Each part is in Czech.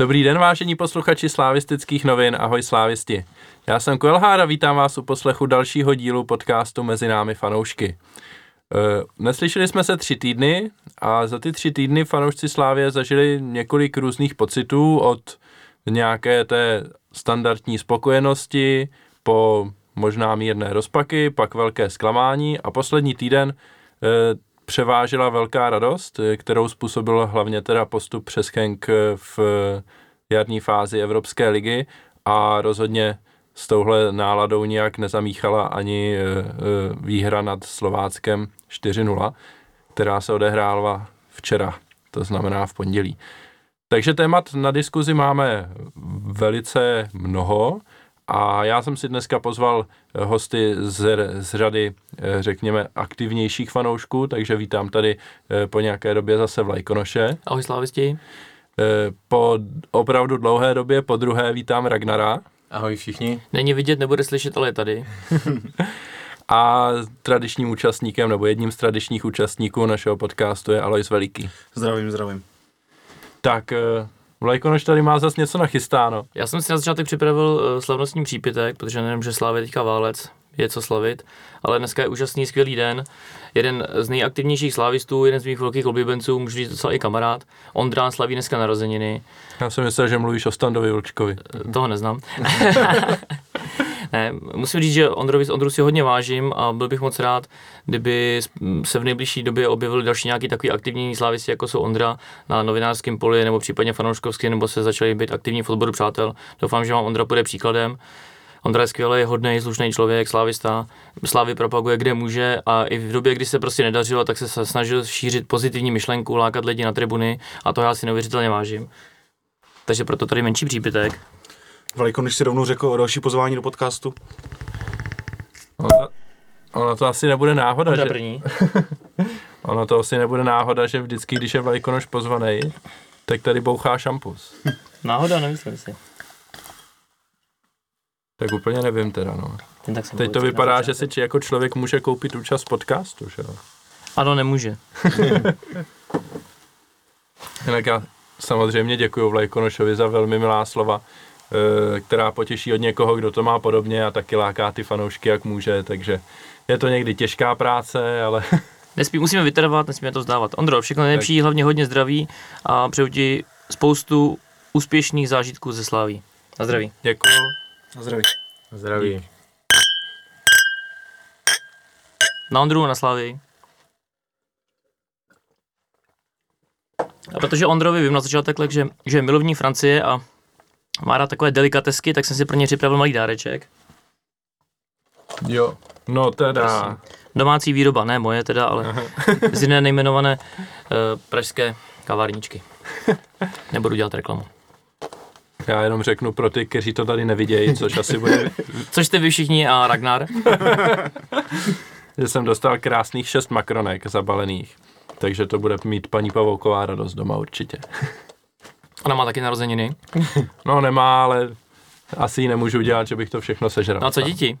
Dobrý den, vážení posluchači slávistických novin, ahoj slávisti. Já jsem Kvelhár a vítám vás u poslechu dalšího dílu podcastu Mezi námi fanoušky. Uh, neslyšeli jsme se tři týdny a za ty tři týdny fanoušci Slávě zažili několik různých pocitů od nějaké té standardní spokojenosti po možná mírné rozpaky, pak velké zklamání a poslední týden uh, převážela velká radost, kterou způsobil hlavně teda postup přes Henk v jarní fázi Evropské ligy a rozhodně s touhle náladou nijak nezamíchala ani e, e, výhra nad Slováckem 4-0, která se odehrála včera, to znamená v pondělí. Takže témat na diskuzi máme velice mnoho a já jsem si dneska pozval hosty z, z řady, e, řekněme, aktivnějších fanoušků, takže vítám tady po nějaké době zase Vlajkonoše. Ahoj slávisti. Po opravdu dlouhé době, po druhé vítám Ragnara. Ahoj všichni. Není vidět, nebude slyšet, ale je tady. A tradičním účastníkem, nebo jedním z tradičních účastníků našeho podcastu je Alois Veliký. Zdravím, zdravím. Tak, eh, Vlajkonoš tady má zase něco nachystáno. Já jsem si na začátek připravil uh, slavnostní přípitek, protože nevím, že Slávě teďka válec, je co slavit, ale dneska je úžasný, skvělý den. Jeden z nejaktivnějších slávistů, jeden z mých velkých oblíbenců, můžu říct docela i kamarád, Ondrán slaví dneska narozeniny. Já jsem myslel, že mluvíš o Standovi Vlčkovi. Toho neznám. ne, musím říct, že Ondrovi, Ondru si hodně vážím a byl bych moc rád, kdyby se v nejbližší době objevil další nějaký takový aktivní slávisti, jako jsou Ondra na novinářském poli nebo případně fanouškovský, nebo se začali být aktivní v odboru přátel. Doufám, že vám Ondra bude příkladem. Ondra je skvělý, hodný, slušný člověk, slávista, slávy propaguje kde může a i v době, kdy se prostě nedařilo, tak se snažil šířit pozitivní myšlenku, lákat lidi na tribuny a to já si neuvěřitelně vážím. Takže proto tady menší přípitek. Veliko, než si rovnou řekl o další pozvání do podcastu. Ono to, ono to asi nebude náhoda, Ondra že... první. ono to asi nebude náhoda, že vždycky, když je Vlajkonoš pozvaný, tak tady bouchá šampus. Náhoda, nemyslím si. Tak úplně nevím teda, no. Ten tak Teď to vypadá, že si či jako člověk může koupit účast podcastu, že jo? Ano, nemůže. Jinak já samozřejmě děkuji Vlajkonošovi za velmi milá slova, eh, která potěší od někoho, kdo to má podobně a taky láká ty fanoušky, jak může, takže je to někdy těžká práce, ale... Nespí, musíme vytrvat, nesmíme to vzdávat. Ondro, všechno nejlepší, hlavně hodně zdraví a přeju ti spoustu úspěšných zážitků ze Sláví. Na zdraví. Děkuji. Na zdraví. Zdraví. Na Ondru, na Slávii. A protože Ondrovi vím na začátek, že, že je milovní Francie a má rád takové delikatesky, tak jsem si pro ně připravil malý dáreček. Jo, no teda... Prosím. Domácí výroba, ne moje teda, ale z jiné nejmenované uh, pražské kavárničky. Nebudu dělat reklamu. Já jenom řeknu pro ty, kteří to tady nevidějí, což asi bude... Což jste vy všichni a Ragnar. že jsem dostal krásných šest makronek zabalených. Takže to bude mít paní Pavouková radost doma určitě. Ona má taky narozeniny. No nemá, ale asi ji nemůžu dělat, že bych to všechno sežral. No a co děti?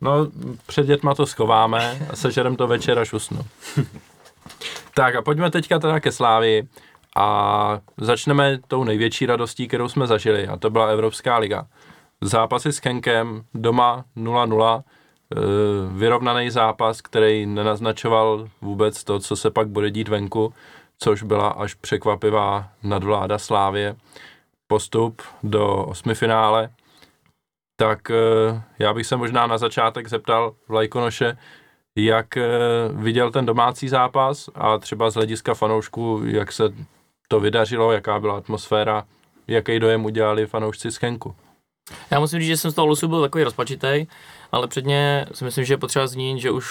No, před dětma to schováme a sežerem to večer, až usnu. tak a pojďme teďka teda ke Slávii a začneme tou největší radostí, kterou jsme zažili a to byla Evropská liga. Zápasy s Henkem doma 0-0, vyrovnaný zápas, který nenaznačoval vůbec to, co se pak bude dít venku, což byla až překvapivá nadvláda Slávě. Postup do osmifinále. Tak já bych se možná na začátek zeptal Vlajkonoše, jak viděl ten domácí zápas a třeba z hlediska fanoušků, jak se to vydařilo, jaká byla atmosféra, jaký dojem udělali fanoušci z Henku. Já musím říct, že jsem z toho losu byl takový rozpačitý, ale předně si myslím, že je potřeba zmínit, že už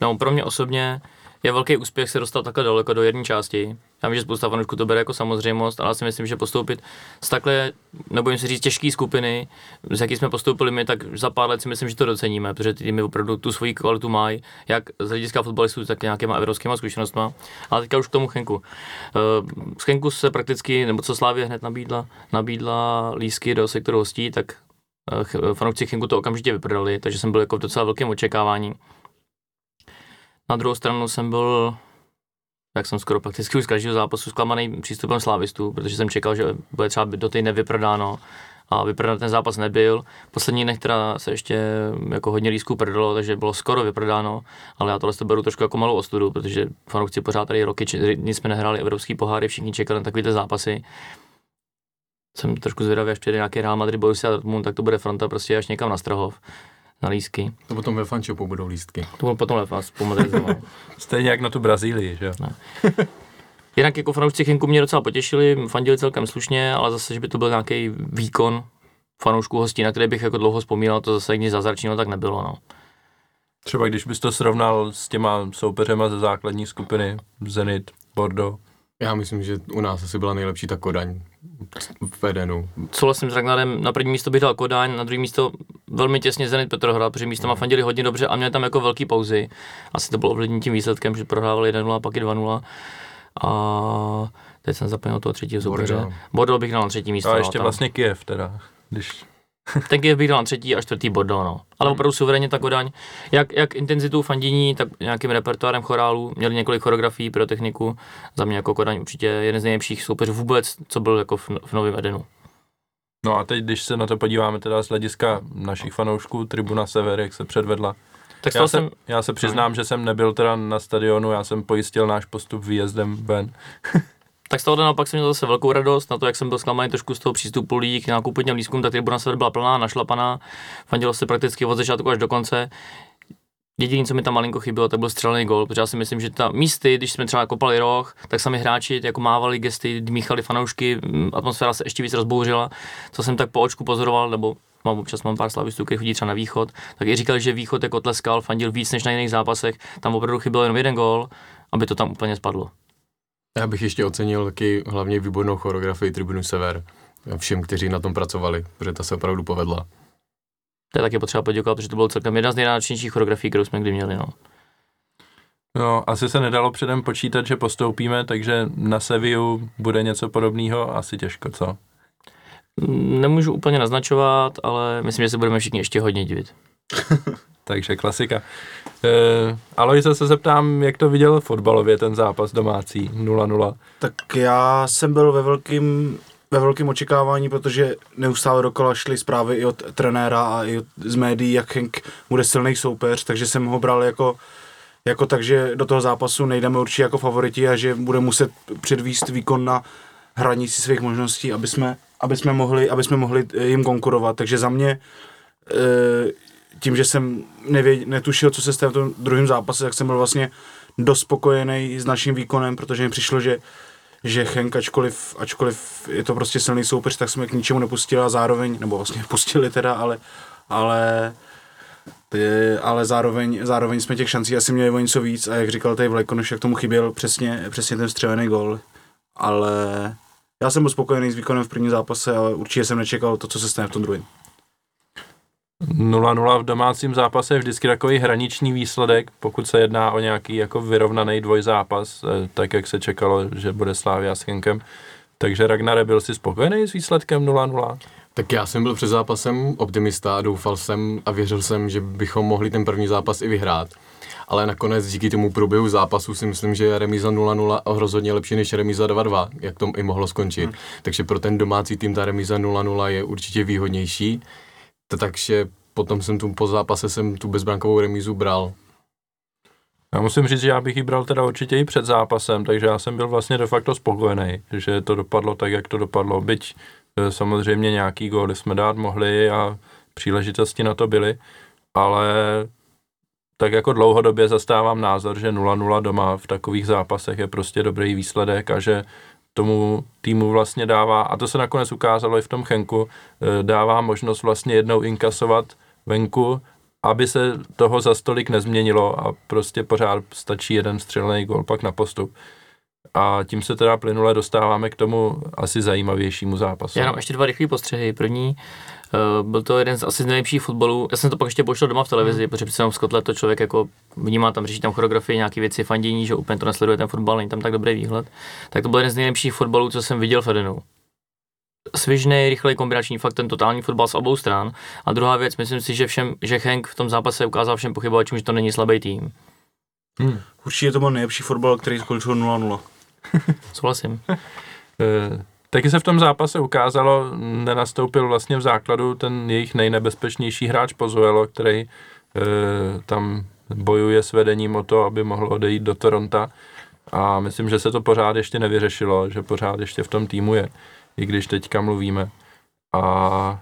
no, pro mě osobně je velký úspěch se dostat takhle daleko do jedné části. Já vím, že spousta fanoušků to bere jako samozřejmost, ale si myslím, že postoupit z takhle, nebojím se říct, těžké skupiny, z jaký jsme postoupili my, tak za pár let si myslím, že to doceníme, protože ty týmy opravdu tu svoji kvalitu mají, jak z hlediska fotbalistů, tak nějakýma evropskými zkušenostmi. Ale teďka už k tomu Chenku. Z Chenku se prakticky, nebo co Slávě hned nabídla, nabídla lísky do sektoru hostí, tak fanoušci Chenku to okamžitě vyprodali, takže jsem byl jako v docela velkém očekávání. Na druhou stranu jsem byl tak jsem skoro prakticky už z každého zápasu zklamaný přístupem slávistů, protože jsem čekal, že bude třeba do týdne vyprodáno a vyprodaný ten zápas nebyl. Poslední dnech teda se ještě jako hodně lísků prodalo, takže bylo skoro vyprodáno, ale já tohle to beru trošku jako malou ostudu, protože fanoušci pořád tady roky, či, nic jsme nehráli evropský poháry, všichni čekali na takovýhle zápasy. Jsem trošku zvědavý, až přijde nějaký Real Madrid, Borussia Dortmund, tak to bude fronta prostě až někam na Strahov na lísky. To potom ve fanshopu budou lístky. To bylo potom lepas, pomodernizoval. Stejně jak na tu Brazílii, že jo? Jinak jako fanoušci Chinku mě docela potěšili, fandili celkem slušně, ale zase, že by to byl nějaký výkon fanoušků hostí, na který bych jako dlouho vzpomínal, to zase nic zázračného tak nebylo. No. Třeba když bys to srovnal s těma soupeřema ze základní skupiny, Zenit, Bordeaux. Já myslím, že u nás asi byla nejlepší ta Kodaň v Edenu. Souhlasím s Ragnarem, na první místo bych dal Kodaň, na druhé místo velmi těsně Zenit Petrohrad, protože místo má fandili hodně dobře a měli tam jako velký pauzy. Asi to bylo ovlivnění tím výsledkem, že prohrávali 1-0 a pak i 2-0. A teď jsem zapomněl toho třetího soupeře. Bordeaux bych dal na třetí místo. A no, ještě tam. vlastně Kiev teda, když Ten Kiev bych dal na třetí a čtvrtý Bordeaux, no. Ale opravdu suverénně ta Kodaň. Jak, jak intenzitu fandění, tak nějakým repertoárem chorálu. Měli několik choreografií pro techniku. Za mě jako Kodaň určitě jeden z nejlepších soupeřů vůbec, co byl jako v, v Novém Edenu. No a teď, když se na to podíváme teda z hlediska našich fanoušků, Tribuna Sever, jak se předvedla. Tak Já jsem, se, já se přiznám, že jsem nebyl teda na stadionu, já jsem pojistil náš postup výjezdem ven. tak z toho naopak jsem měl zase velkou radost na to, jak jsem byl zklamaný trošku z toho přístupu lidí k nákupům lístkům, tak tribuna se byla plná, našlapaná, fandilo se prakticky od začátku až do konce. Jediné, co mi tam malinko chybělo, tak byl střelený gol, protože já si myslím, že ta místy, když jsme třeba kopali roh, tak sami hráči jako mávali gesty, dmíchali fanoušky, mm, atmosféra se ještě víc rozbouřila. Co jsem tak po očku pozoroval, nebo mám občas mám pár slavistů, kteří chodí třeba na východ, tak i říkali, že východ jako tleskal, fandil víc než na jiných zápasech, tam opravdu chyběl jenom jeden gol, aby to tam úplně spadlo. Já bych ještě ocenil taky hlavně výbornou choreografii Tribunu Sever. Všem, kteří na tom pracovali, protože ta se opravdu povedla. To je taky potřeba poděkovat, protože to bylo celkem jedna z nejnáročnějších choreografií, kterou jsme kdy měli. No. No, asi se nedalo předem počítat, že postoupíme, takže na Seviu bude něco podobného, asi těžko, co? Nemůžu úplně naznačovat, ale myslím, že se budeme všichni ještě hodně divit. Takže klasika. E, Alojze se zeptám, jak to viděl fotbalově ten zápas domácí 0-0. Tak já jsem byl ve velkým, ve velkém očekávání, protože neustále dokola šly zprávy i od trenéra a i od, z médií, jak Henk bude silný soupeř, takže jsem ho bral jako, jako tak, že do toho zápasu nejdeme určitě jako favoriti a že bude muset předvíst výkon na hranici svých možností, aby jsme, aby jsme, mohli, aby jsme mohli jim konkurovat. Takže za mě e, tím, že jsem nevěd, netušil, co se stane v tom druhém zápase, tak jsem byl vlastně dost spokojený s naším výkonem, protože mi přišlo, že že Henk, ačkoliv, ačkoliv je to prostě silný soupeř, tak jsme k ničemu nepustili a zároveň, nebo vlastně pustili teda, ale, ale, ty, ale zároveň, zároveň jsme těch šancí asi měli o něco víc a jak říkal tady Vlajkonoš, jak tomu chyběl přesně, přesně ten střelený gol, ale já jsem byl spokojený s výkonem v prvním zápase, ale určitě jsem nečekal to, co se stane v tom druhém. 0-0 v domácím zápase je vždycky takový hraniční výsledek, pokud se jedná o nějaký jako vyrovnaný dvojzápas, eh, tak jak se čekalo, že bude Slávia s Henkem. Takže Ragnare, byl si spokojený s výsledkem 0-0? Tak já jsem byl před zápasem optimista a doufal jsem a věřil jsem, že bychom mohli ten první zápas i vyhrát. Ale nakonec díky tomu průběhu zápasu si myslím, že remíza 0-0 rozhodně lepší než remíza 2-2, jak to i mohlo skončit. Hmm. Takže pro ten domácí tým ta remíza 0-0 je určitě výhodnější. Takže potom jsem tu po zápase jsem tu bezbrankovou remízu bral. Já musím říct, že já bych ji bral teda určitě i před zápasem, takže já jsem byl vlastně de facto spokojený, že to dopadlo tak, jak to dopadlo. Byť e, samozřejmě nějaký góly jsme dát mohli a příležitosti na to byly, ale tak jako dlouhodobě zastávám názor, že 0-0 doma v takových zápasech je prostě dobrý výsledek a že tomu týmu vlastně dává, a to se nakonec ukázalo i v tom Chenku, e, dává možnost vlastně jednou inkasovat venku, aby se toho za stolik nezměnilo a prostě pořád stačí jeden střelný gol pak na postup. A tím se teda plynule dostáváme k tomu asi zajímavějšímu zápasu. Já mám ještě dva rychlé postřehy. První, byl to jeden z asi nejlepších fotbalů. Já jsem to pak ještě pošel doma v televizi, mm. protože přece jenom v Skotlet to člověk jako vnímá, tam řeší tam choreografii, nějaké věci, fandění, že úplně to nesleduje ten fotbal, není tam tak dobrý výhled. Tak to byl jeden z nejlepších fotbalů, co jsem viděl v Edenu. Svižný, rychlej kombinační fakt ten totální fotbal z obou stran. A druhá věc, myslím si, že, všem, že Henk v tom zápase ukázal všem pochybovačům, že to není slabý tým Hmm. Určitě to byl nejlepší fotbal, který skončil 0-0. Souhlasím. Taky se v tom zápase ukázalo, nenastoupil vlastně v základu ten jejich nejnebezpečnější hráč Pozuelo, který e, tam bojuje s vedením o to, aby mohl odejít do Toronta. A myslím, že se to pořád ještě nevyřešilo, že pořád ještě v tom týmu je, i když teďka mluvíme. A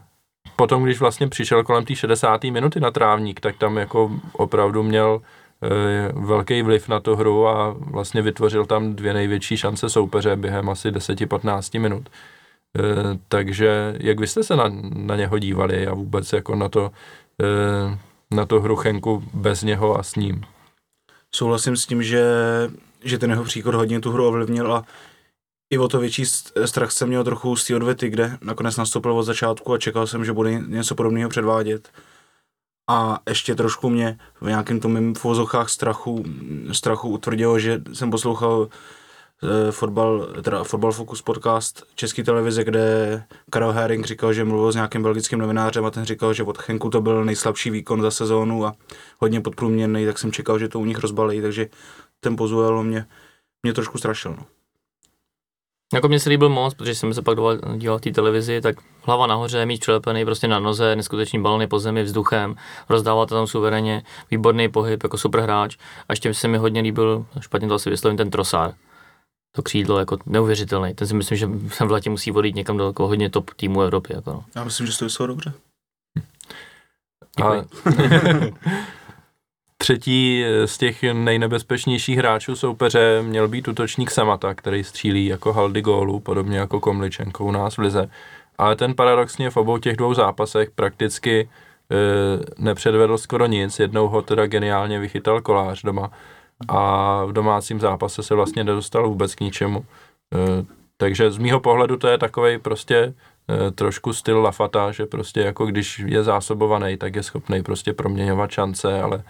potom, když vlastně přišel kolem té 60. minuty na trávník, tak tam jako opravdu měl velký vliv na tu hru a vlastně vytvořil tam dvě největší šance soupeře během asi 10-15 minut. E, takže jak vy jste se na, na něho dívali a vůbec jako na to, e, na to hru Chenku bez něho a s ním? Souhlasím s tím, že, že ten jeho příchod hodně tu hru ovlivnil a i o to větší strach jsem měl trochu z té odvety, kde nakonec nastoupil od začátku a čekal jsem, že bude něco podobného předvádět. A ještě trošku mě v nějakém tom mým fozochách strachu, strachu utvrdilo, že jsem poslouchal e, fotbal, teda Fotbal Focus podcast České televize, kde Karel Herring říkal, že mluvil s nějakým belgickým novinářem a ten říkal, že od Chenku to byl nejslabší výkon za sezónu a hodně podprůměrný, tak jsem čekal, že to u nich rozbalí, takže ten Pozuelo mě, mě trošku strašil. No. Jako mě se líbil moc, protože jsem se pak díval v té televizi, tak hlava nahoře, míč přilepený prostě na noze, neskutečný balony po zemi, vzduchem, rozdával to tam suverénně, výborný pohyb, jako super hráč. A ještě se mi hodně líbil, špatně to asi vyslovím, ten trosár. To křídlo jako neuvěřitelný. Ten si myslím, že v letě musí vodit někam do jako hodně top týmu Evropy. Jako no. Já myslím, že to je dobře. A třetí z těch nejnebezpečnějších hráčů soupeře měl být útočník Samata, který střílí jako haldy gólu, podobně jako Komličenko u nás v Lize. Ale ten paradoxně v obou těch dvou zápasech prakticky e, nepředvedl skoro nic. Jednou ho teda geniálně vychytal kolář doma a v domácím zápase se vlastně nedostal vůbec k ničemu. E, takže z mýho pohledu to je takový prostě trošku styl Lafata, že prostě jako když je zásobovaný, tak je schopný prostě proměňovat šance, ale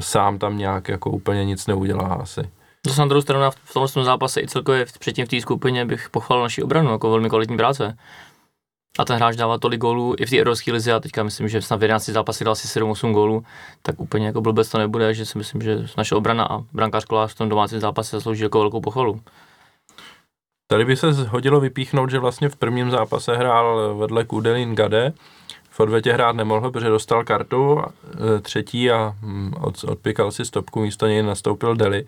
sám tam nějak jako úplně nic neudělá asi. Zase na druhou stranu v tomhle zápase i celkově předtím v té skupině bych pochválil naši obranu jako velmi kvalitní práce. A ten hráč dává tolik gólů i v té evropské lize a teďka myslím, že snad v 11 zápasech dal asi 7-8 gólů, tak úplně jako blbec to nebude, že si myslím, že naše obrana a brankář Kolář v tom domácím zápase zaslouží jako velkou pochvalu. Tady by se hodilo vypíchnout, že vlastně v prvním zápase hrál vedle Kudelin Gade, v odvetě hrát nemohl, protože dostal kartu e, třetí a hm, od, odpikal si stopku, místo něj nastoupil Deli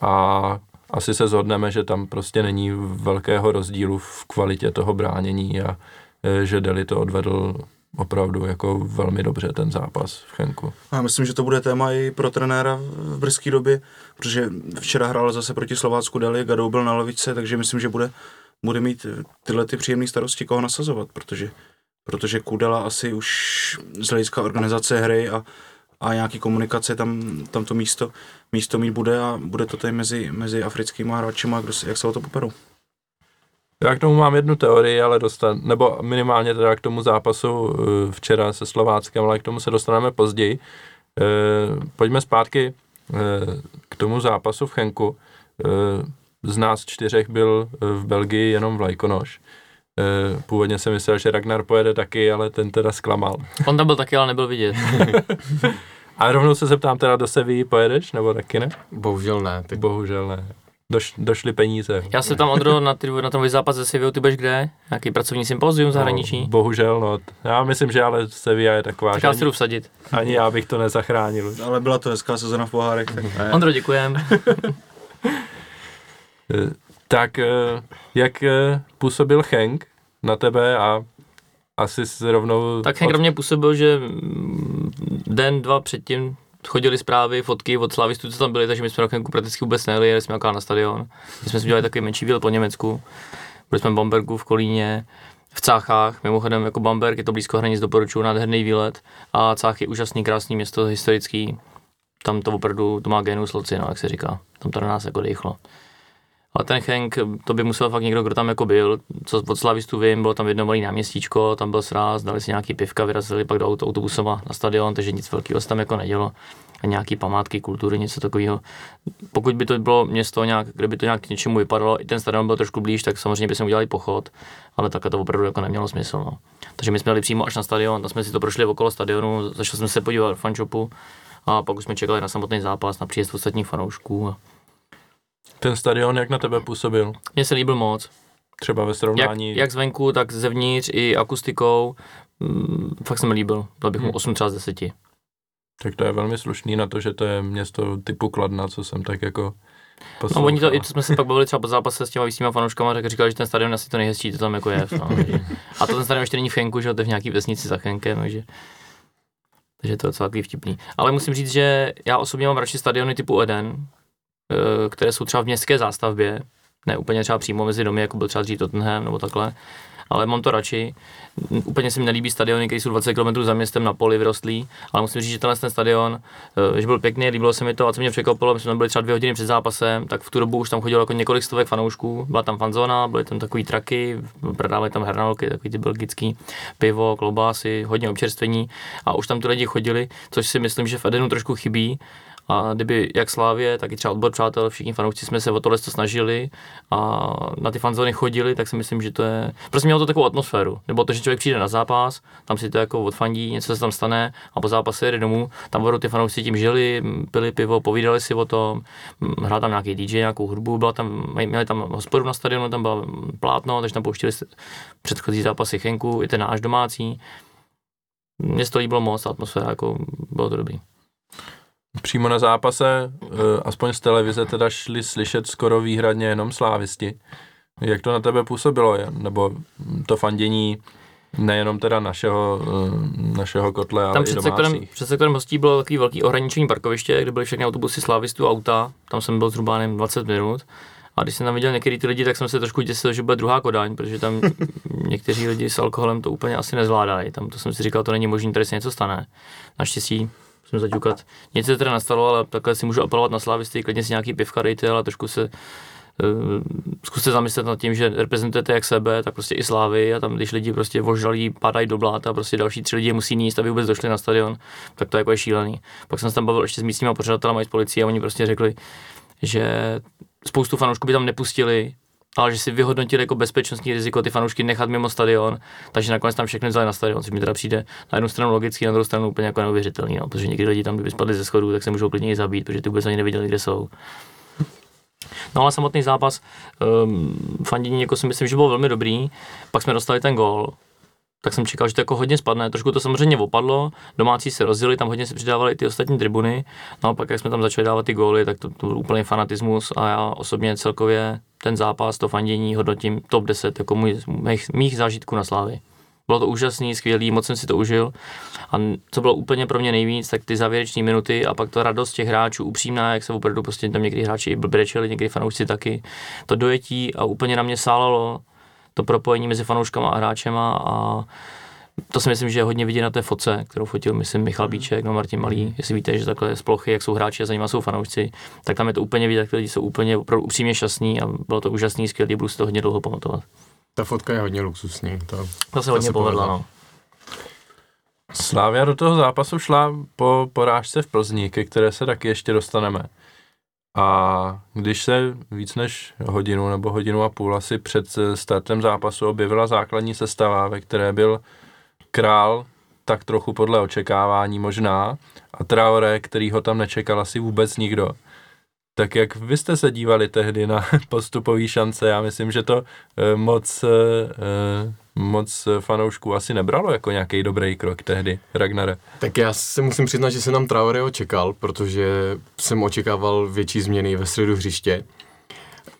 a asi se zhodneme, že tam prostě není velkého rozdílu v kvalitě toho bránění a e, že Deli to odvedl opravdu jako velmi dobře ten zápas v Chenku. Já myslím, že to bude téma i pro trenéra v brzké době, protože včera hrál zase proti Slovácku Deli, Gadou byl na lovičce, takže myslím, že bude, bude mít tyhle ty příjemné starosti, koho nasazovat, protože protože Kudela asi už z hlediska organizace hry a, a nějaký komunikace tam, tam to místo, místo mít bude a bude to tady mezi, mezi africkými hráči, kdo jak se o to poperou. Já k tomu mám jednu teorii, ale dostan, nebo minimálně teda k tomu zápasu eh, včera se Slováckem, ale k tomu se dostaneme později. E, pojďme zpátky e, k tomu zápasu v Chenku. E, z nás čtyřech byl v Belgii jenom Vlajkonoš. Eh, původně jsem myslel, že Ragnar pojede taky, ale ten teda zklamal. On tam byl taky, ale nebyl vidět. A rovnou se zeptám teda do Seví, pojedeš nebo taky ne? Bohužel ne. Ty... Bohužel ne. Doš, došly peníze. Já se tam Ondro na, ty, na tom zápas se Sevillou, ty budeš kde? Nějaký pracovní sympozium zahraničí? No, bohužel, no. Já myslím, že ale Sevilla je taková, tak já si jdu vsadit. Ani já bych to nezachránil. Ale byla to hezká sezona v pohárech. Tak... Ondro, děkujem. Tak eh, jak eh, působil Henk na tebe a asi se rovnou... Tak Henk od... mě působil, že den, dva předtím chodili zprávy, fotky od slavistů, co tam byli, takže my jsme na Henku prakticky vůbec nejeli, jeli jsme na stadion. My jsme si udělali takový menší výlet po Německu. Byli jsme v Bambergu, v Kolíně, v Cáchách, mimochodem jako Bamberg, je to blízko hranic, doporučuju, nádherný výlet. A Cách je úžasný, krásný město, historický. Tam to opravdu, to má genus loci, no, jak se říká. Tam to na nás jako dejchlo. Ale ten Henk, to by musel fakt někdo, kdo tam jako byl, co od slavistů vím, bylo tam jedno malé náměstíčko, tam byl sraz, dali si nějaký pivka, vyrazili pak do auto, autobusova na stadion, takže nic velkého se tam jako nedělo. A nějaký památky, kultury, něco takového. Pokud by to bylo město nějak, kde by to nějak k něčemu vypadalo, i ten stadion byl trošku blíž, tak samozřejmě by jsme udělali pochod, ale takhle to opravdu jako nemělo smysl. No. Takže my jsme jeli přímo až na stadion, tam jsme si to prošli okolo stadionu, začali jsme se podívat v fanshopu a pak už jsme čekali na samotný zápas, na příjezd ostatních fanoušků. A Ten stadion jak na tebe působil? mně se líbil moc. Třeba ve Jak, srovnání... jak zvenku, tak zevníř i akustikou. Mm, fakt se mi líbil. Dal bych mu Hmm. 8 třeba z 10. Tak to je velmi slušný na to, že to je město typu Kladna, co jsem tak jako No poslouchal. oni to, i to jsme se pak bavili třeba po zápase s těma výstíma fanouškama, tak říkali, že ten stadion asi to nejhezčí, to tam jako je. No, takže, a to ten stadion ještě není v Chenku, že to je v nějaký vesnici za Chenkem, takže, takže to je docela vtipný. Ale musím říct, že já osobně mám radši stadiony typu Eden, které jsou třeba v městské zástavbě, ne úplně třeba přímo mezi domy, jako byl třeba dřív Tottenham nebo takhle, ale mám to radši. Úplně se mi nelíbí stadiony, které jsou 20 km za městem na poli vyrostlý, ale musím říct, že tenhle ten stadion, eh, že byl pěkný, líbilo se mi to a co mě překvapilo, my jsme byli třeba dvě hodiny před zápasem, tak v tu dobu už tam chodilo jako několik stovek fanoušků, byla tam fanzona, byly tam takový traky, prodávali tam hranolky, takový ty belgický pivo, klobásy, hodně občerstvení a už tam ty lidi chodili, což si myslím, že v Edenu trošku chybí. A kdyby jak Slávě, tak i třeba odbor přátel, všichni fanoušci jsme se o tohle to snažili a na ty fanzóny chodili, tak si myslím, že to je. Prostě mělo to takovou atmosféru. Nebo to, že člověk přijde na zápas, tam si to jako odfandí, něco se tam stane a po zápase jede domů, tam budou ty fanoušci tím žili, pili pivo, povídali si o tom, m, hrál tam nějaký DJ, nějakou hudbu, byla tam, měli tam hospodu na stadionu, tam bylo plátno, takže tam pouštili předchozí zápasy Chenku, i ten náš domácí. Mně se to líbilo moc, atmosféra, jako bylo to dobrý. Přímo na zápase, eh, aspoň z televize, teda šli slyšet skoro výhradně jenom slávisti. Jak to na tebe působilo? Nebo to fandění nejenom teda našeho, eh, našeho kotle, ale Tam i před sektorem, domácích. před sektorem hostí bylo takový velký ohraničení parkoviště, kde byly všechny autobusy slávistů auta. Tam jsem byl zhruba nevím, 20 minut. A když jsem tam viděl některý ty lidi, tak jsem se trošku děsil, že bude druhá Kodaň, protože tam někteří lidi s alkoholem to úplně asi nezvládají. Tam to jsem si říkal, to není možné, tady se něco stane. Naštěstí jsem zaťukat. Nic se teda nastalo, ale takhle si můžu apelovat na slávisty, klidně si nějaký pivka dejte, ale trošku se Uh, zkuste zamyslet nad tím, že reprezentujete jak sebe, tak prostě i slávy a tam, když lidi prostě vožralí, padají do bláta, prostě další tři lidi musí níst, aby vůbec došli na stadion, tak to jako je šílený. Pak jsem se tam bavil ještě s místníma pořadatelem i s policií a oni prostě řekli, že spoustu fanoušků by tam nepustili, ale že si vyhodnotili jako bezpečnostní riziko ty fanoušky nechat mimo stadion, takže nakonec tam všechny vzali na stadion, což mi teda přijde na jednu stranu logicky, na druhou stranu úplně jako neuvěřitelný, no, protože někdy lidi tam, kdyby spadli ze schodů, tak se můžou klidně i zabít, protože ty vůbec ani nevěděli, kde jsou. No ale samotný zápas, um, fandění jako si myslím, že byl velmi dobrý, pak jsme dostali ten gól, tak jsem čekal, že to jako hodně spadne, trošku to samozřejmě opadlo, domácí se rozjeli, tam hodně se přidávali ty ostatní tribuny, no a pak jak jsme tam začali dávat ty góly, tak to, to byl úplný fanatismus a já osobně celkově ten zápas, to fandění hodnotím top 10 jako můj, mých, mých zážitků na Slávy. Bylo to úžasný, skvělý, moc jsem si to užil. A co bylo úplně pro mě nejvíc, tak ty závěrečné minuty a pak ta radost těch hráčů, upřímná, jak se opravdu prostě tam někdy hráči brečeli, někdy fanoušci taky. To dojetí a úplně na mě sálalo to propojení mezi fanouškama a hráčema a to si myslím, že je hodně vidět na té foce, kterou fotil, myslím, Michal Bíček, no Martin Malý, jestli víte, že takhle z plochy, jak jsou hráči a za nimi jsou fanoušci, tak tam je to úplně vidět, jak lidi jsou úplně opravdu upřímně šťastní a bylo to úžasný, skvělý, budu si to hodně dlouho pamatovat. Ta fotka je hodně luxusní. To, To se hodně povedla, no. Slávia do toho zápasu šla po porážce v Plzni, ke které se taky ještě dostaneme. A když se víc než hodinu nebo hodinu a půl asi před startem zápasu objevila základní sestava, ve které byl král tak trochu podle očekávání možná a Traoré, který ho tam nečekal asi vůbec nikdo. Tak jak vy jste se dívali tehdy na postupové šance? Já myslím, že to eh, moc, eh, eh, moc fanoušků asi nebralo jako nějaký dobrý krok tehdy, Ragnare. Tak já se musím přiznat, že jsem tam Traorého čekal, protože jsem očekával větší změny ve středu hřiště.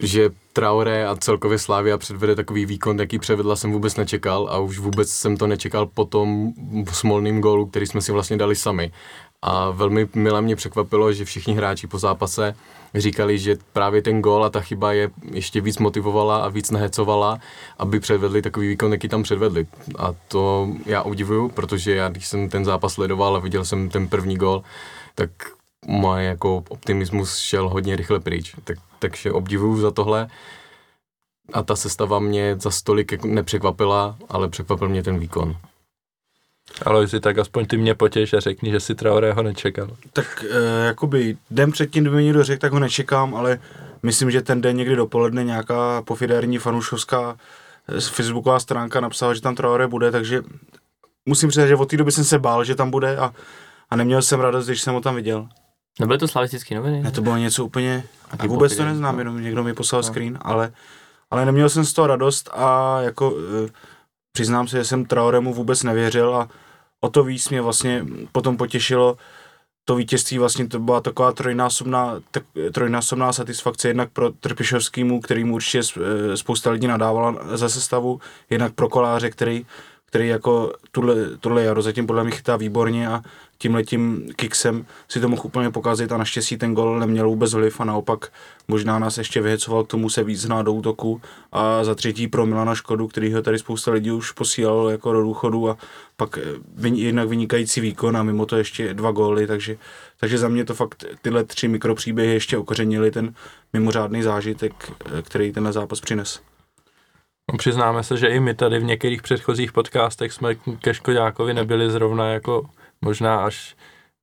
Že Traoré a celkově Slávia předvede takový výkon, jaký převedla, jsem vůbec nečekal a už vůbec jsem to nečekal po tom smolným gólu, který jsme si vlastně dali sami. A velmi milé mě překvapilo, že všichni hráči po zápase říkali, že právě ten gól a ta chyba je ještě víc motivovala a víc nahecovala, aby předvedli takový výkon, jaký tam předvedli. A to já obdivuju, protože já, když jsem ten zápas sledoval a viděl jsem ten první gól, tak můj jako optimismus šel hodně rychle pryč. Tak, takže obdivuju za tohle. A ta sestava mě za stolik jako nepřekvapila, ale překvapil mě ten výkon. Ale si tak aspoň ty mě potěš a řekni, že si Traorého nečekal. Tak e, jakoby den předtím, kdyby mi někdo řekl, tak ho nečekám, ale myslím, že ten den někdy dopoledne nějaká pofidérní fanoušovská eh, facebooková stránka napsala, že tam Traoré bude, takže musím říct, že od té doby jsem se bál, že tam bude a, a neměl jsem radost, když jsem ho tam viděl. Nebyly to slavistické noviny? Ne, to bylo něco úplně, A vůbec to neznám, no. jenom někdo mi poslal No. screen, ale, ale neměl jsem z toho radost a jako eh, přiznám se, že jsem Traoremu vůbec nevěřil a o to víc mě vlastně potom potěšilo to vítězství vlastně to byla taková trojnásobná, tak, trojnásobná satisfakce jednak pro Trpišovskýmu, který mu určitě eh, spousta lidí nadávala za sestavu, jednak pro Koláře, který, který jako tuhle, tuhle jaro zatím podle mě chytá výborně a tímhletím kiksem si to mohl úplně pokazit a naštěstí ten gol neměl vůbec vliv a naopak možná nás ještě vyhecoval k tomu se víc hnát do útoku a za třetí pro Milana Škodu, který ho tady spousta lidí už posílal jako do důchodu a pak eh, jednak vynikající výkon a mimo to ještě dva góly, takže, takže za mě to fakt tyhle tři mikropříběhy ještě okořenili ten mimořádný zážitek, eh, který tenhle zápas přines. No, přiznáme se, že i my tady v některých předchozích podcastech jsme ke Škodákovi nebyli zrovna jako možná až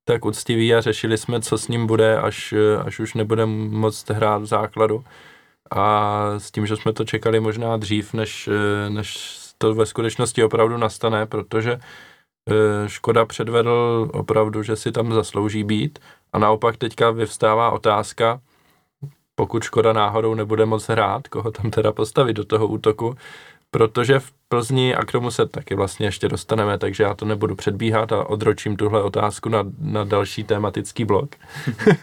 tak uctiví a řešili jsme, co s ním bude, až, až už nebude moc hrát v základu. A s tím, že jsme to čekali možná dřív, než, než to ve skutečnosti opravdu nastane, protože eh, Škoda předvedl opravdu, že si tam zaslouží být. A naopak teďka vyvstává otázka, pokud Škoda náhodou nebude moc hrát, koho tam teda postavit do toho útoku, protože v Plzni, a k tomu se taky vlastně ještě dostaneme, takže já to nebudu předbíhat a odročím tuhle otázku na, na další tematický blok.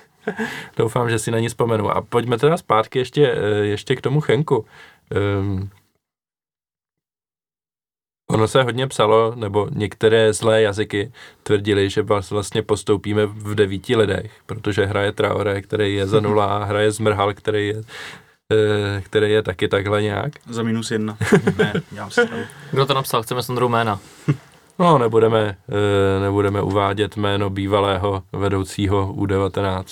Doufám, že si na ní vzpomenu. A pojďme teda zpátky ještě, eh, ještě k tomu Chenku. Um, ono se hodně psalo, nebo některé zlé jazyky tvrdili, že vás vlastně postoupíme v devíti lidech, protože hraje Traore, který je za nula, a hraje Zmrhal, který je, který je taky takhle nějak. Za minus jedna. ne, dělám si stavu. Kdo to napsal? Chceme Sondrou jména. No, nebudeme, eh, nebudeme uvádět jméno bývalého vedoucího U19.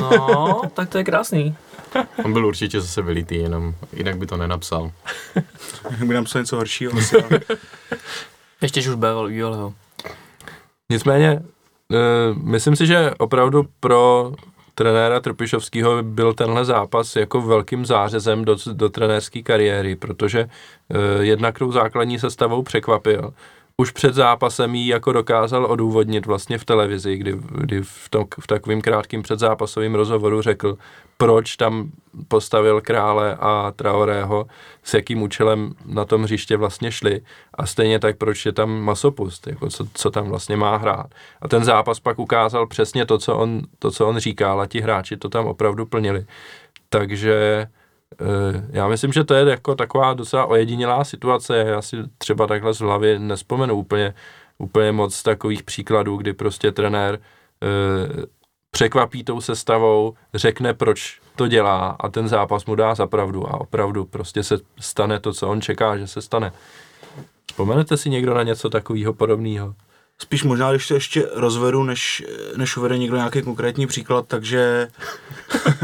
No, tak to je krásný. On byl určitě zase vylitý, jenom jinak by to nenapsal. By nám psal něco horšího. asi, ale- Ještě už býval bývalého. Nicméně, eh, myslím si, že opravdu pro trenéra Trpišovského byl tenhle zápas jako velkým zářezem do, do trenérské kariéry, protože eh, jednak tou základní sestavou překvapil. Už před zápasem ji jako dokázal odůvodnit vlastně v televizi, kdy, kdy v, to, v takovým krátkým předzápasovým rozhovoru řekl, proč tam postavil krále a Traorého, s jakým účelem na tom hřiště vlastně šli a stejně tak, proč je tam masopust, jako co, co tam vlastně má hrát. A ten zápas pak ukázal přesně to, co on, to, co on říkal a ti hráči to tam opravdu plnili. Takže já myslím, že to je jako taková docela ojedinělá situace. Já si třeba takhle z hlavy nespomenu úplně, úplně moc takových příkladů, kdy prostě trenér eh, překvapí tou sestavou, řekne, proč to dělá a ten zápas mu dá za pravdu a opravdu prostě se stane to, co on čeká, že se stane. Vzpomenete si někdo na něco takového podobného? Spíš možná, když to ještě rozvedu, než, než uvede někdo nějaký konkrétní příklad, takže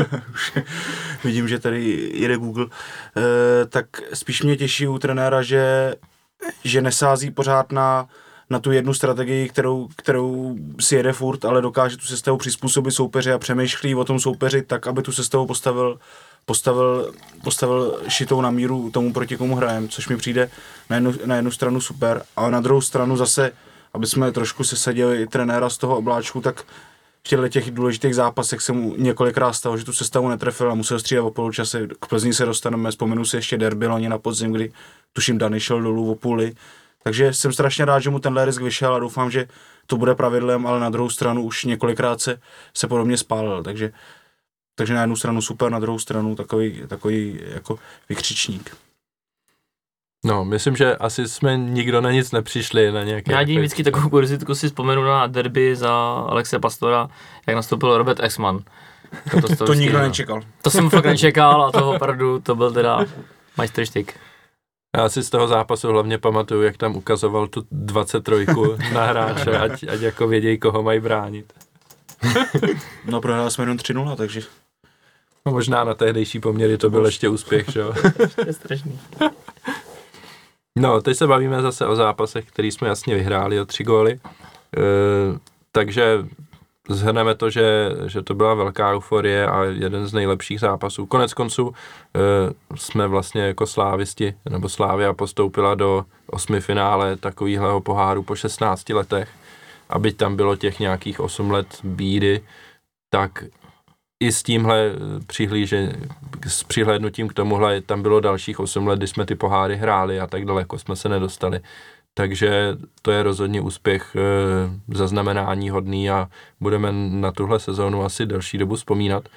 vidím, že tady jede Google, e, tak spíš mě těší u trenéra, že, že nesází pořád na, na tu jednu strategii, kterou, kterou si jede furt, ale dokáže tu sestavu přizpůsobit soupeři a přemýšlí o tom soupeři tak, aby tu sestavu postavil postavil, postavil šitou na míru tomu, proti komu hrajem, což mi přijde na jednu, na jednu stranu super, ale na druhou stranu zase, aby jsme trošku sesadili trenéra z toho obláčku, tak v těchto těch důležitých zápasech se mu několikrát stalo, že tu sestavu netrefil a musel střídat o poločase. K Plzni se dostaneme, vzpomenu si ještě derby loni na podzim, kdy tuším Dany šel dolů o půli. Takže jsem strašně rád, že mu tenhle risk vyšel a doufám, že to bude pravidlem, ale na druhou stranu už několikrát se, se podobně spálil. Takže takže na jednu stranu super, na druhou stranu takový, takový jako vykřičník. No, myslím, že asi jsme nikdo na nic nepřišli, na nějaké... Já jediný vždycky takovou kurzitku si vzpomenu na derby za Alexe Pastora, jak nastoupil Robert Exman. To, To, to nikdo nečekal. To jsem fakt nečekal a to opravdu, to byl teda majstrštyk. Já si z toho zápasu hlavně pamatuju, jak tam ukazoval tu 23 na hráče, ať, ať jako vědějí, koho mají bránit. No prohráli jsme jenom 3-0, takže No, možná na tehdejší poměry to byl ještě úspěch, že jo? To je strašný. No, teď se bavíme zase o zápasech, který jsme jasně vyhráli o tři góly. E, takže zhrneme to, že, že to byla velká euforie a jeden z nejlepších zápasů. Konec konců e, jsme vlastně jako slávisti, nebo Slávia postoupila do osmi finále takovýhleho poháru po 16 letech. a byť tam bylo těch nějakých 8 let bídy, tak i s tímhle eh, přihlíže, s přihlédnutím k tomuhle, tam bylo dalších 8 let, kdy jsme ty poháry hráli a tak daleko jsme se nedostali. Takže to je rozhodně úspěch e, zaznamenání hodný a budeme na tuhle sezónu asi delší dobu vzpomínat.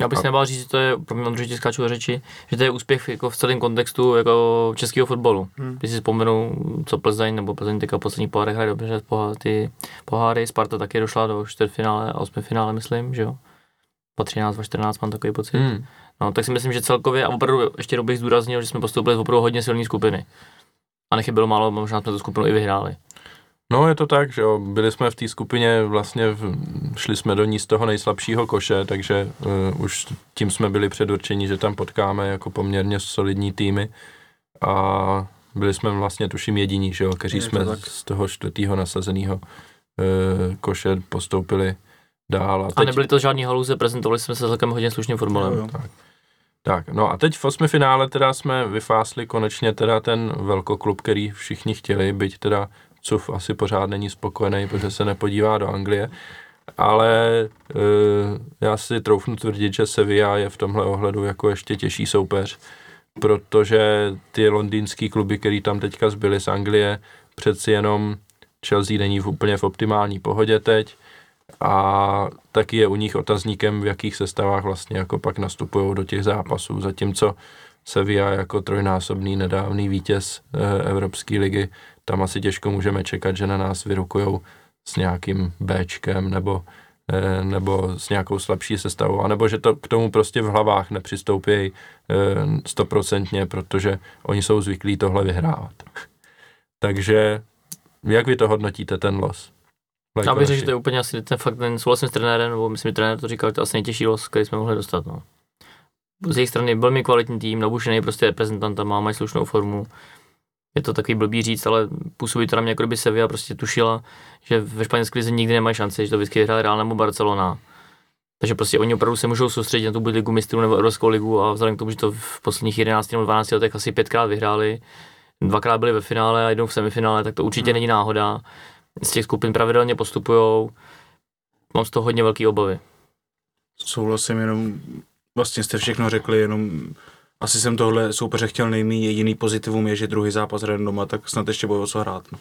Já bych se nebál říct, že to je, pro mě určitě skáču do řeči, že to je úspěch jako v celém kontextu jako českého fotbalu. Hmm. Když si vzpomenu, co Plzeň nebo Plzeň teďka poslední pohár hraje dobře, ty poháry, Sparta taky došla do čtvrtfinále a osmifinále, myslím, že jo. Po 13 a 14 mám takový pocit. Hmm. No, tak si myslím, že celkově, a opravdu ještě bych zdůraznil, že jsme postoupili v opravdu hodně silné skupiny. A nechybilo málo, možná jsme tu skupinu i vyhráli. No je to tak, že jo, byli jsme v té skupině, vlastně v, šli jsme do ní z toho nejslabšího koše, takže uh, už tím jsme byli předurčeni, že tam potkáme jako poměrně solidní týmy a byli jsme vlastně tuším jediní, že jo, kteří jsme to z toho čtvrtého nasazeného uh, koše postoupili dál. A, teď... a nebyly to žádný haluze, prezentovali jsme se celkem hodně slušným fotbalem. Jo, jo. Tak. Tak, no a teď v osmi finále teda jsme vyfásli konečně teda ten velkoklub, který všichni chtěli, byť teda Cuf asi pořád není spokojený, protože se nepodívá do Anglie, ale e, já si troufnu tvrdit, že Sevilla je v tomhle ohledu jako ještě těžší soupeř, protože ty londýnský kluby, který tam teďka zbyly z Anglie, přeci jenom Chelsea není v úplně v optimální pohodě teď a taky je u nich otazníkem, v jakých sestavách vlastně jako pak nastupují do těch zápasů, zatímco Sevilla jako trojnásobný nedávný vítěz e, Evropské ligy tam asi těžko můžeme čekat, že na nás vyrukujou s nějakým Bčkem nebo, eh, nebo s nějakou slabší sestavou, anebo že to k tomu prostě v hlavách nepřistoupí eh, stoprocentně, protože oni jsou zvyklí tohle vyhrávat. Takže jak vy to hodnotíte, ten los? Já bych řekl, že to je úplně asi ten fakt, ten souhlasím s trenérem, nebo myslím, že trenér to říkal, to asi nejtěžší los, který jsme mohli dostat. No. Z jejich strany velmi kvalitní tým, nabušený prostě reprezentant, má, mají slušnou formu je to takový blbý říct, ale působí to na mě, jako kdyby Sevilla prostě tušila, že ve španělské lize nikdy nemají šanci, že to vždycky vyhraje Real nebo Barcelona. Takže prostě oni opravdu se můžou soustředit na tu buď ligu mistrů nebo Evropskou ligu a vzhledem k tomu, že to v posledních 11 nebo 12 letech asi pětkrát vyhráli, dvakrát byli ve finále a jednou v semifinále, tak to určitě hmm. není náhoda. Z těch skupin pravidelně postupují. Mám z toho hodně velký obavy. Souhlasím, jenom vlastně jste všechno řekli, jenom asi jsem tohle soupeře chtěl nejmí, jediný pozitivum je, že druhý zápas hrajeme doma, tak snad ještě bude o co hrát. No.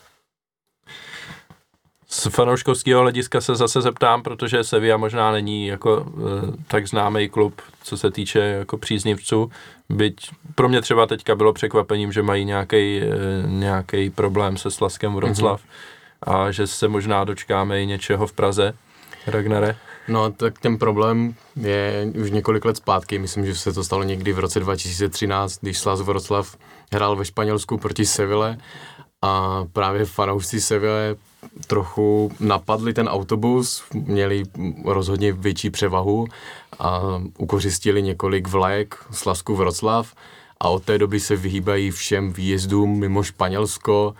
Z fanouškovského hlediska se zase zeptám, protože Sevilla možná není jako e, tak známý klub, co se týče jako příznivců, byť pro mě třeba teďka bylo překvapením, že mají nějaký e, nějaký problém se Slaskem Vroclav mm-hmm. A že se možná dočkáme i něčeho v Praze. Ragnare? No, tak ten problém je už několik let zpátky. Myslím, že se to stalo někdy v roce 2013, když Slas Vroclav hrál ve Španělsku proti Seville a právě fanoušci Seville trochu napadli ten autobus, měli rozhodně větší převahu a ukořistili několik vlajek Slasku Vroclav a od té doby se vyhýbají všem výjezdům mimo Španělsko,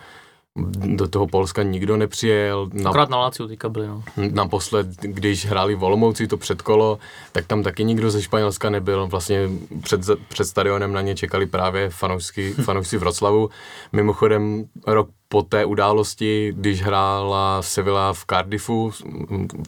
do toho Polska nikdo nepřijel. Na, Akorát na Láciu teďka byli, no. Naposled, když hráli Volomouci to předkolo, tak tam taky nikdo ze Španělska nebyl. Vlastně před, před stadionem na ně čekali právě fanoušci, fanoušci Vroclavu. Mimochodem rok po té události, když hrála Sevilla v Cardiffu v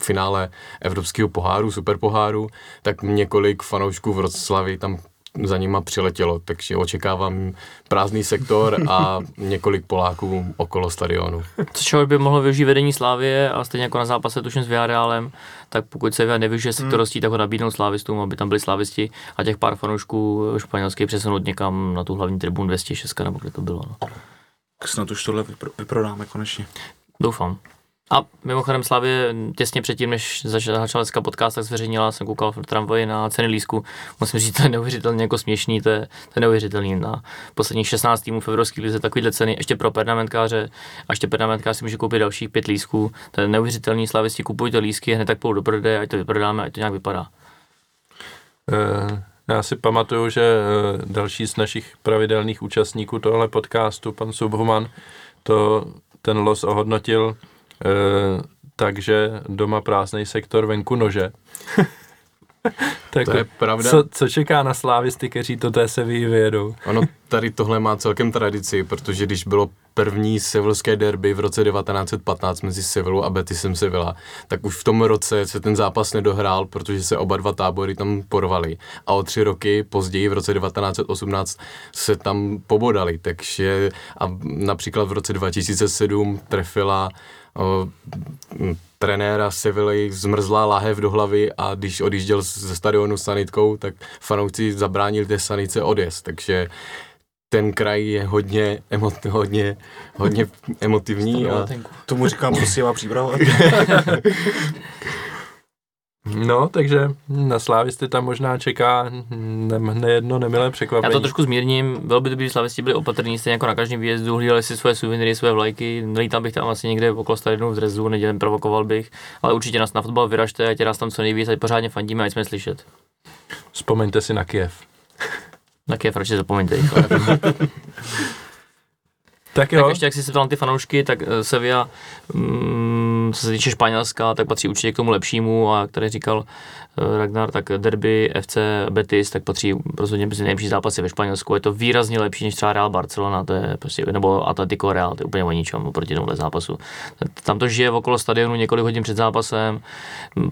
finále Evropského poháru, superpoháru, tak několik fanoušků Vroclavy tam za nima přiletělo, takže očekávám prázdný sektor a několik Poláků okolo stadionu. Co by mohlo využít vedení Slávie a stejně jako na zápase tuším s Villarealem, tak pokud se nevyužije sektorostí, hmm. tak ho nabídnout slávistům, aby tam byli slávisti a těch pár fanoušků španělských přesunout někam na tu hlavní tribun 206 nebo kde to bylo. No. Snad už tohle vypro- vyprodáme konečně. Doufám. A mimochodem Slavě těsně předtím, než začala dneska podcast, tak zveřejnila, jsem koukal v tramvaji na ceny lísku. Musím říct, to je neuvěřitelně jako směšný, to je, to je neuvěřitelný. Na posledních 16 týmů v Evropské lize takovýhle ceny, ještě pro pernamentkáře, a ještě pernamentkář si může koupit dalších pět lísků. To je neuvěřitelný, slavisti kupujte lísky, hned tak půl do prodeje, ať to vyprodáme, ať to nějak vypadá. Uh. Já si pamatuju, že eh, další z našich pravidelných účastníků tohle podcastu, pan Subhuman, to ten los ohodnotil takže doma prázdný sektor, venku nože. tak To je pravda. Co, co čeká na slávisty, kteří to té Sevilly vyjedou? Ono tady tohle má celkem tradici, protože když bylo první sevilské derby v roce 1915 mezi Sevillou a Betisem Sevilla, tak už v tom roce se ten zápas nedohrál, protože se oba dva tábory tam porvali. A o tři roky později, v roce 1918, se tam pobodali. Takže a například v roce 2007 trefila trenéra Sevilly zmrzlá láhev do hlavy a když odjížděl ze stadionu s sanitkou, tak fanoušci zabránili té sanice odjezd. Takže ten kraj je hodně, emot, hodně, hodně emotivní a Tomu říkám prosívá příprava. No, takže na slávisty tam možná čeká ne, nejedno nemilé Já překvapení. to trošku zmírním, bylo by to, kdyby slavisti byli opatrní, stejně jako na každém výjezdu, hlídali si svoje suvenýry, svoje vlajky, nelítal bych tam asi někde okolo stadionu v drezu, nedělem provokoval bych, ale určitě nás na fotbal vyražte, ať nás tam co nejvíc, ať pořádně fandíme, ať jsme slyšet. Vzpomeňte si na Kiev. Na Kiev radši zapomeňte. Tak jo, Tak ještě jak jsi se ptal na ty fanoušky, tak eh, Sevilla, mm, co se týče Španělska, tak patří určitě k tomu lepšímu a jak tady říkal eh, Ragnar, tak derby FC Betis, tak patří rozhodně mezi nejlepší zápasy ve Španělsku. Je to výrazně lepší než třeba Real Barcelona, to je prostě, nebo Atletico Real, to je úplně o ničem oproti tomuhle zápasu. Tam to žije okolo stadionu několik hodin před zápasem,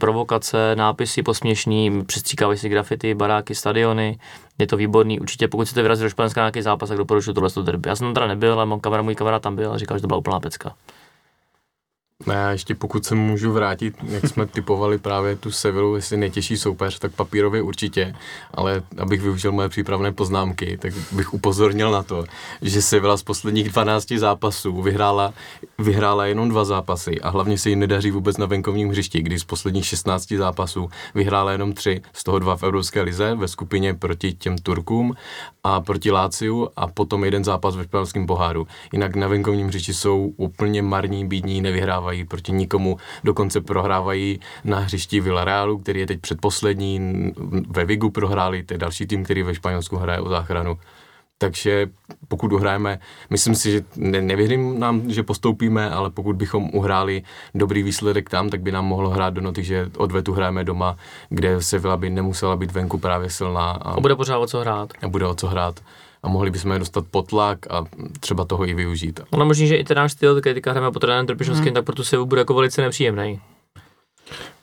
provokace, nápisy posměšný, přestříkávají si grafity, baráky, stadiony, je to výborný. Určitě pokud chcete vyrazit do Španělska na nějaký zápas, tak doporučuji tohle derby. Já jsem tam teda nebyl, ale mám kamarád, můj kamarád tam byl a říkal, že to byla úplná pecka. Ne, já ještě pokud se můžu vrátit, jak jsme typovali právě tu Sevillu, jestli nejtěžší soupeř, tak papírově určitě, ale abych využil moje přípravné poznámky, tak bych upozornil na to, že Sevilla z posledních 12 zápasů vyhrála, vyhrála jenom dva zápasy a hlavně se jí nedaří vůbec na venkovním hřišti, kdy z posledních 16 zápasů vyhrála jenom tři, z toho dva v Evropské lize ve skupině proti těm Turkům a proti Láciu a potom jeden zápas ve španělském poháru. Jinak na venkovním hřišti jsou úplně marní, bídní, nevyhrávají proti nikomu, dokonce prohrávají na hřišti Villarealu, který je teď předposlední, ve Vigu prohráli, to je další tým, který ve Španělsku hraje o záchranu. Takže pokud uhrajeme, myslím si, že ne, nevěřím nám, že postoupíme, ale pokud bychom uhráli dobrý výsledek tam, tak by nám mohlo hrát do noty, že odvetu hrajeme doma, kde Sevilla by nemusela být venku právě silná a, A bude pořád o co hrát. a bude o co hrát. A mohli bychom je dostat pod tlak a třeba toho i využít. Ono možný, že i ten náš styl, když teďka hrajeme pod trenérem Trpišovským, tak pro tu Sevu bude jako velice nepříjemný.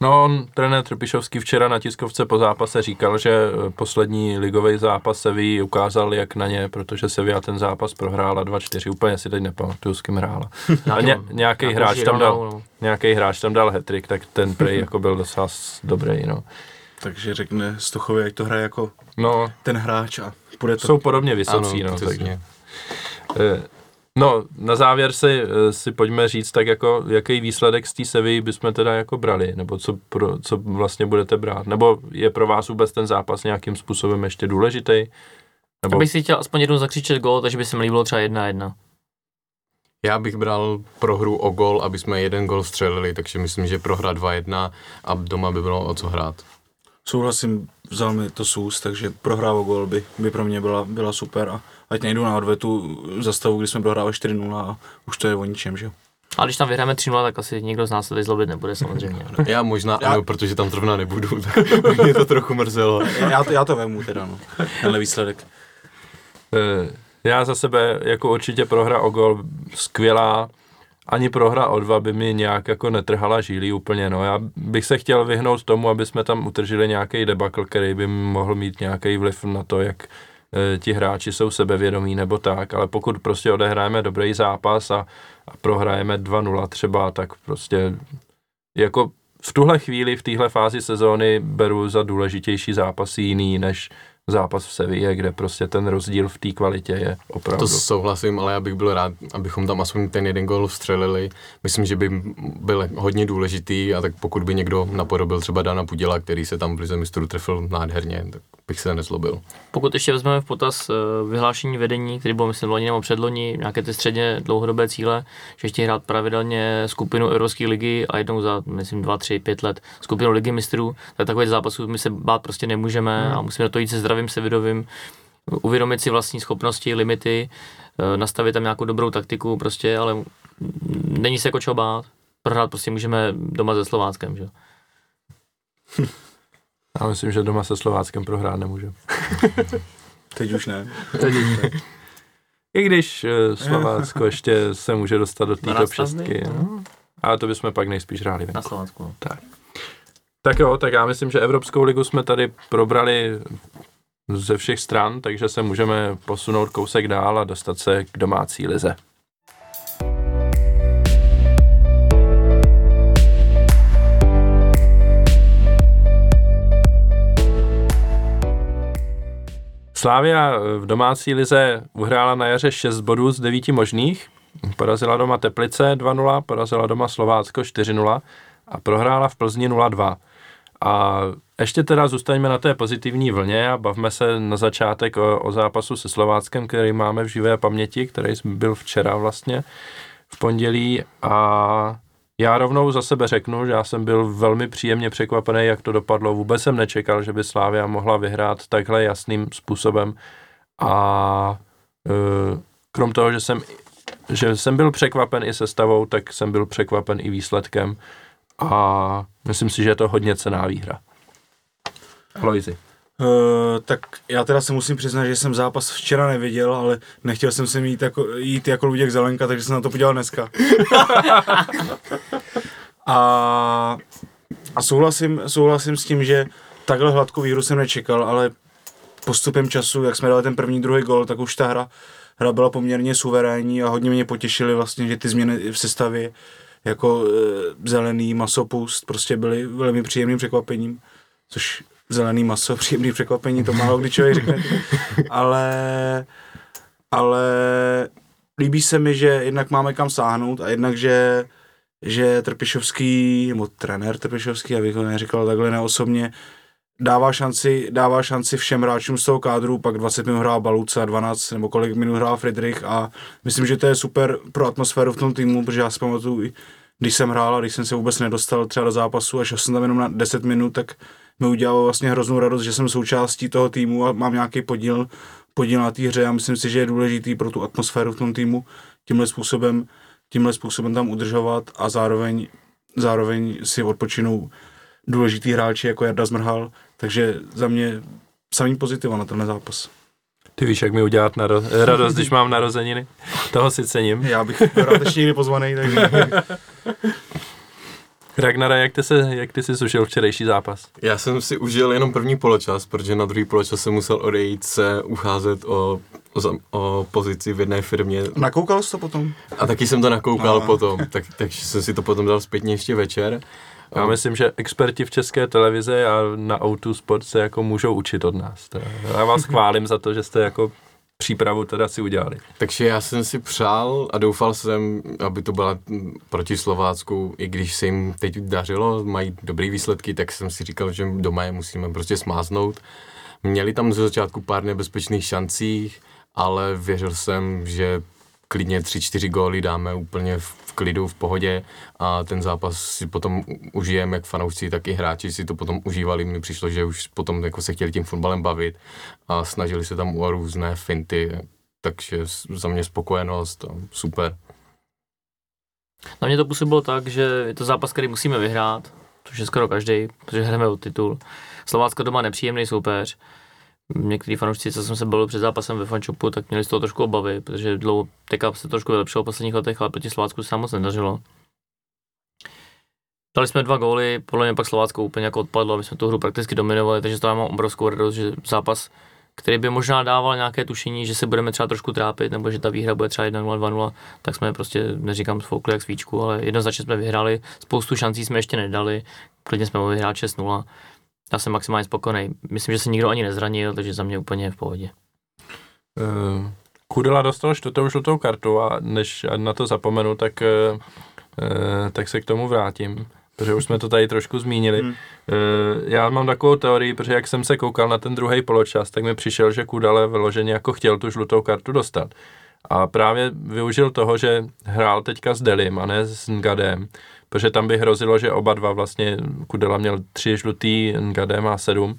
No, on, trenér Trpišovský včera na tiskovce po zápase říkal, že eh, poslední ligový zápas Seví ukázal, jak na ně, protože Sevilla ten zápas prohrála 2-4, úplně si teď nepamatuju, s kým hrála. A ně, nějaký Nějakou hráč tam dal, no. nějaký hráč tam dal hetrik, tak ten prej jako byl docela dobrý, no. Takže řekne Stochovi, ať to hraje jako No, ten hráč a bude to. jsou podobně vysocí, no, takže. No, na závěr si, eh, si pojďme říct, tak jako, jaký výsledek z té Sevy bychom teda jako brali, nebo co, pro, co vlastně budete brát, nebo je pro vás vůbec ten zápas nějakým způsobem ještě důležitý? Nebo Abych si chtěl aspoň jednou zakřičet gol, takže by se mi líbilo třeba jedna jedna. Já bych bral prohru o gol, aby jsme jeden gol střelili, takže myslím, že prohra 2-1 a doma by bylo o co hrát. Souhlasím, vzal mi to sůz, takže prohra o gol by, by pro mě byla, byla super a ať nejdu na odvetu za stavu, kdy jsme prohrávali 4-0 a už to je o ničem, že jo. A když tam vyhráme 3-0, tak asi nikdo z nás se tady zlobit nebude samozřejmě. Já možná Já- ano, protože tam zrovna nebudu, tak mě to trochu mrzelo. Já to, já to vemu teda, no, tenhle výsledek. Eh, Já za sebe jako určitě prohra o gol skvělá, ani prohra o dva by mi nějak jako netrhala žílí úplně, no. Já bych se chtěl vyhnout tomu, aby jsme tam utržili nějaký debakl, který by mohl mít nějaký vliv na to, jak eh, ti hráči jsou sebevědomí nebo tak, ale pokud prostě odehrajeme dobrý zápas a, a prohrajeme 2-0 třeba, tak prostě jako v tuhle chvíli, v téhle fázi sezóny beru za důležitější zápasy jiný než zápas v Sevilla, kde prostě ten rozdíl v té kvalitě je opravdu. To souhlasím, ale já bych byl rád, abychom tam aspoň ten jeden gol vstřelili. Myslím, že by byl hodně důležitý a tak pokud by někdo napodobil třeba Dana Puděla, který se tam v Lize mistrů trefil nádherně, tak bych se nezlobil. Pokud ještě vezmeme v potaz eh, vyhlášení vedení, který bylo myslím loni nebo předloni, nějaké ty středně dlouhodobé cíle, že chtějí hrát pravidelně skupinu Evropské ligy a jednou za, myslím, dva, tři, pět let skupinu ligy mistrů, tak takových zápasů my se bát prostě nemůžeme a musíme do toho jít se zdravým sevidovým, uvědomit si vlastní schopnosti, limity, eh, nastavit tam nějakou dobrou taktiku prostě, ale není se jako čeho bát. Prohrát prostě můžeme doma se Slováckem, že? jo. Já myslím, že doma se Slováckem prohrát nemůže. Teď už ne. I když eh, Slovácko ještě se může dostat do té top 12 šestky. dny, No. Ale to bychom pak nejspíš hráli Na. Slovensku. no. Tak jo, tak já myslím, že Evropskou ligu jsme tady probrali ze všech stran, takže se můžeme posunout kousek dál a dostat se k domácí lize. Slávia v domácí lize uhrála na jaře 6 bodů z 9 možných, porazila doma Teplice 2-0, porazila doma Slovácko 4-0 a prohrála v Plzni 0-2. A ještě teda zůstaňme na té pozitivní vlně a bavme se na začátek o, o zápasu se Slováckem, který máme v živé paměti, který byl včera vlastně v pondělí. A já rovnou za sebe řeknu, že já jsem byl velmi příjemně překvapený, jak to dopadlo. Vůbec jsem nečekal, že by Slávia mohla vyhrát takhle jasným způsobem. A e, krom toho, že jsem, že jsem byl překvapen i sestavou, tak jsem byl překvapen i výsledkem a myslím si, že je to hodně cená výhra. Lojzi. Uh, tak já teda se musím přiznat, že jsem zápas včera neviděl, ale nechtěl jsem se jít jako, jít jako Luděk Zelenka, takže jsem na to podíval dneska. a, a souhlasím, souhlasím s tím, že takhle hladkou výhru jsem nečekal, ale postupem času, jak jsme dali ten první, druhý gol, tak už ta hra, hra byla poměrně suverénní a hodně mě potěšily vlastně, že ty změny v sestavě jako e, zelený masopust prostě byly velmi příjemným překvapením, což zelený maso, příjemný překvapení, to málo kdy člověk řekne, ale, ale líbí se mi, že jednak máme kam sáhnout a jednak, že, že Trpišovský, nebo trenér Trpišovský, abych ho neříkal takhle neosobně, dává šanci, dává šanci všem hráčům z toho kádru, pak 20 minut hrál Baluca, 12 nebo kolik minut hrál Friedrich a myslím, že to je super pro atmosféru v tom týmu, protože já si pamatuju, když jsem hrál a když jsem se vůbec nedostal třeba do zápasu a šel jsem tam jenom na 10 minut, tak mi udělalo vlastně hroznou radost, že jsem součástí toho týmu a mám nějaký podíl, podíl na té hře a myslím si, že je důležitý pro tu atmosféru v tom týmu tímhle způsobem, tímhle způsobem tam udržovat a zároveň, zároveň si odpočinou důležitý hráči jako Jarda Zmrhal, takže za mě samý pozitiva na tenhle zápas. Ty víš, jak mi udělat naro- radost, když mám narozeniny. Toho si cením. Já bych byl rád ještě někdy pozvaný, takže Ragnara, jak ty, se, jak ty jsi zužil včerejší zápas? Já jsem si užil jenom první poločas, protože na druhý poločas jsem musel odejít se ucházet o, o, o pozici v jedné firmě nakoukal jsi to potom? a taky jsem to nakoukal No. potom, tak, takže jsem si to potom dal zpětně ještě večer. Já myslím, že experti v české televizi a na O2 Sport se jako můžou učit od nás. Teda. Já vás chválím za to, že jste jako přípravu teda si udělali. Takže já jsem si přál a doufal jsem, aby to byla proti Slovácku, i když se jim teď dařilo, mají dobré výsledky, tak jsem si říkal, že doma je musíme prostě smáznout. Měli tam ze začátku pár nebezpečných šancí, ale věřil jsem, že klidně 3-4 góly dáme úplně v klidu, v pohodě a ten zápas si potom u- užijeme, jak fanoušci, tak i hráči si to potom užívali. Mně přišlo, že už potom jako se chtěli tím fotbalem bavit a snažili se tam o různé finty, takže za mě spokojenost super. Na mě to působilo tak, že je to zápas, který musíme vyhrát, což je skoro každý, protože hrajeme o titul. Slovácko doma nepříjemný soupeř. Některý fanoušci, co jsem se bavil před zápasem ve fančopu, tak měli z toho trošku obavy, protože dlouho teďka se trošku vylepšilo v posledních letech, ale proti Slovácku se moc nedařilo. Dali jsme dva góly, podle mě pak Slovácko úplně jako odpadlo, my jsme tu hru prakticky dominovali, takže to já mám obrovskou radost, že zápas, který by možná dával nějaké tušení, že se budeme třeba trošku trápit, nebo že ta výhra bude třeba 1-0, 2-0, tak jsme prostě, neříkám sfoukli jak svíčku, ale jednoznačně jsme vyhráli, spoustu šancí jsme ještě nedali, klidně jsme mohli hrát 6-0. Já jsem maximálně spokojený. Myslím, že se nikdo ani nezranil, takže za mě úplně v pohodě. Uh, Kudela dostal čtvrtou žlutou kartu a než na to zapomenu, tak, uh, tak se k tomu vrátím, protože už jsme to tady trošku zmínili. Hmm. Já mám takovou teorii, protože jak jsem se koukal na ten druhý poločas, tak mi přišel, že Kudele vyloženě jako chtěl tu žlutou kartu dostat. A právě využil toho, že hrál teďka s Delim a ne s Ngadem, protože tam by hrozilo, že oba dva vlastně, Kudela měl tři žlutý, Ngade má sedm,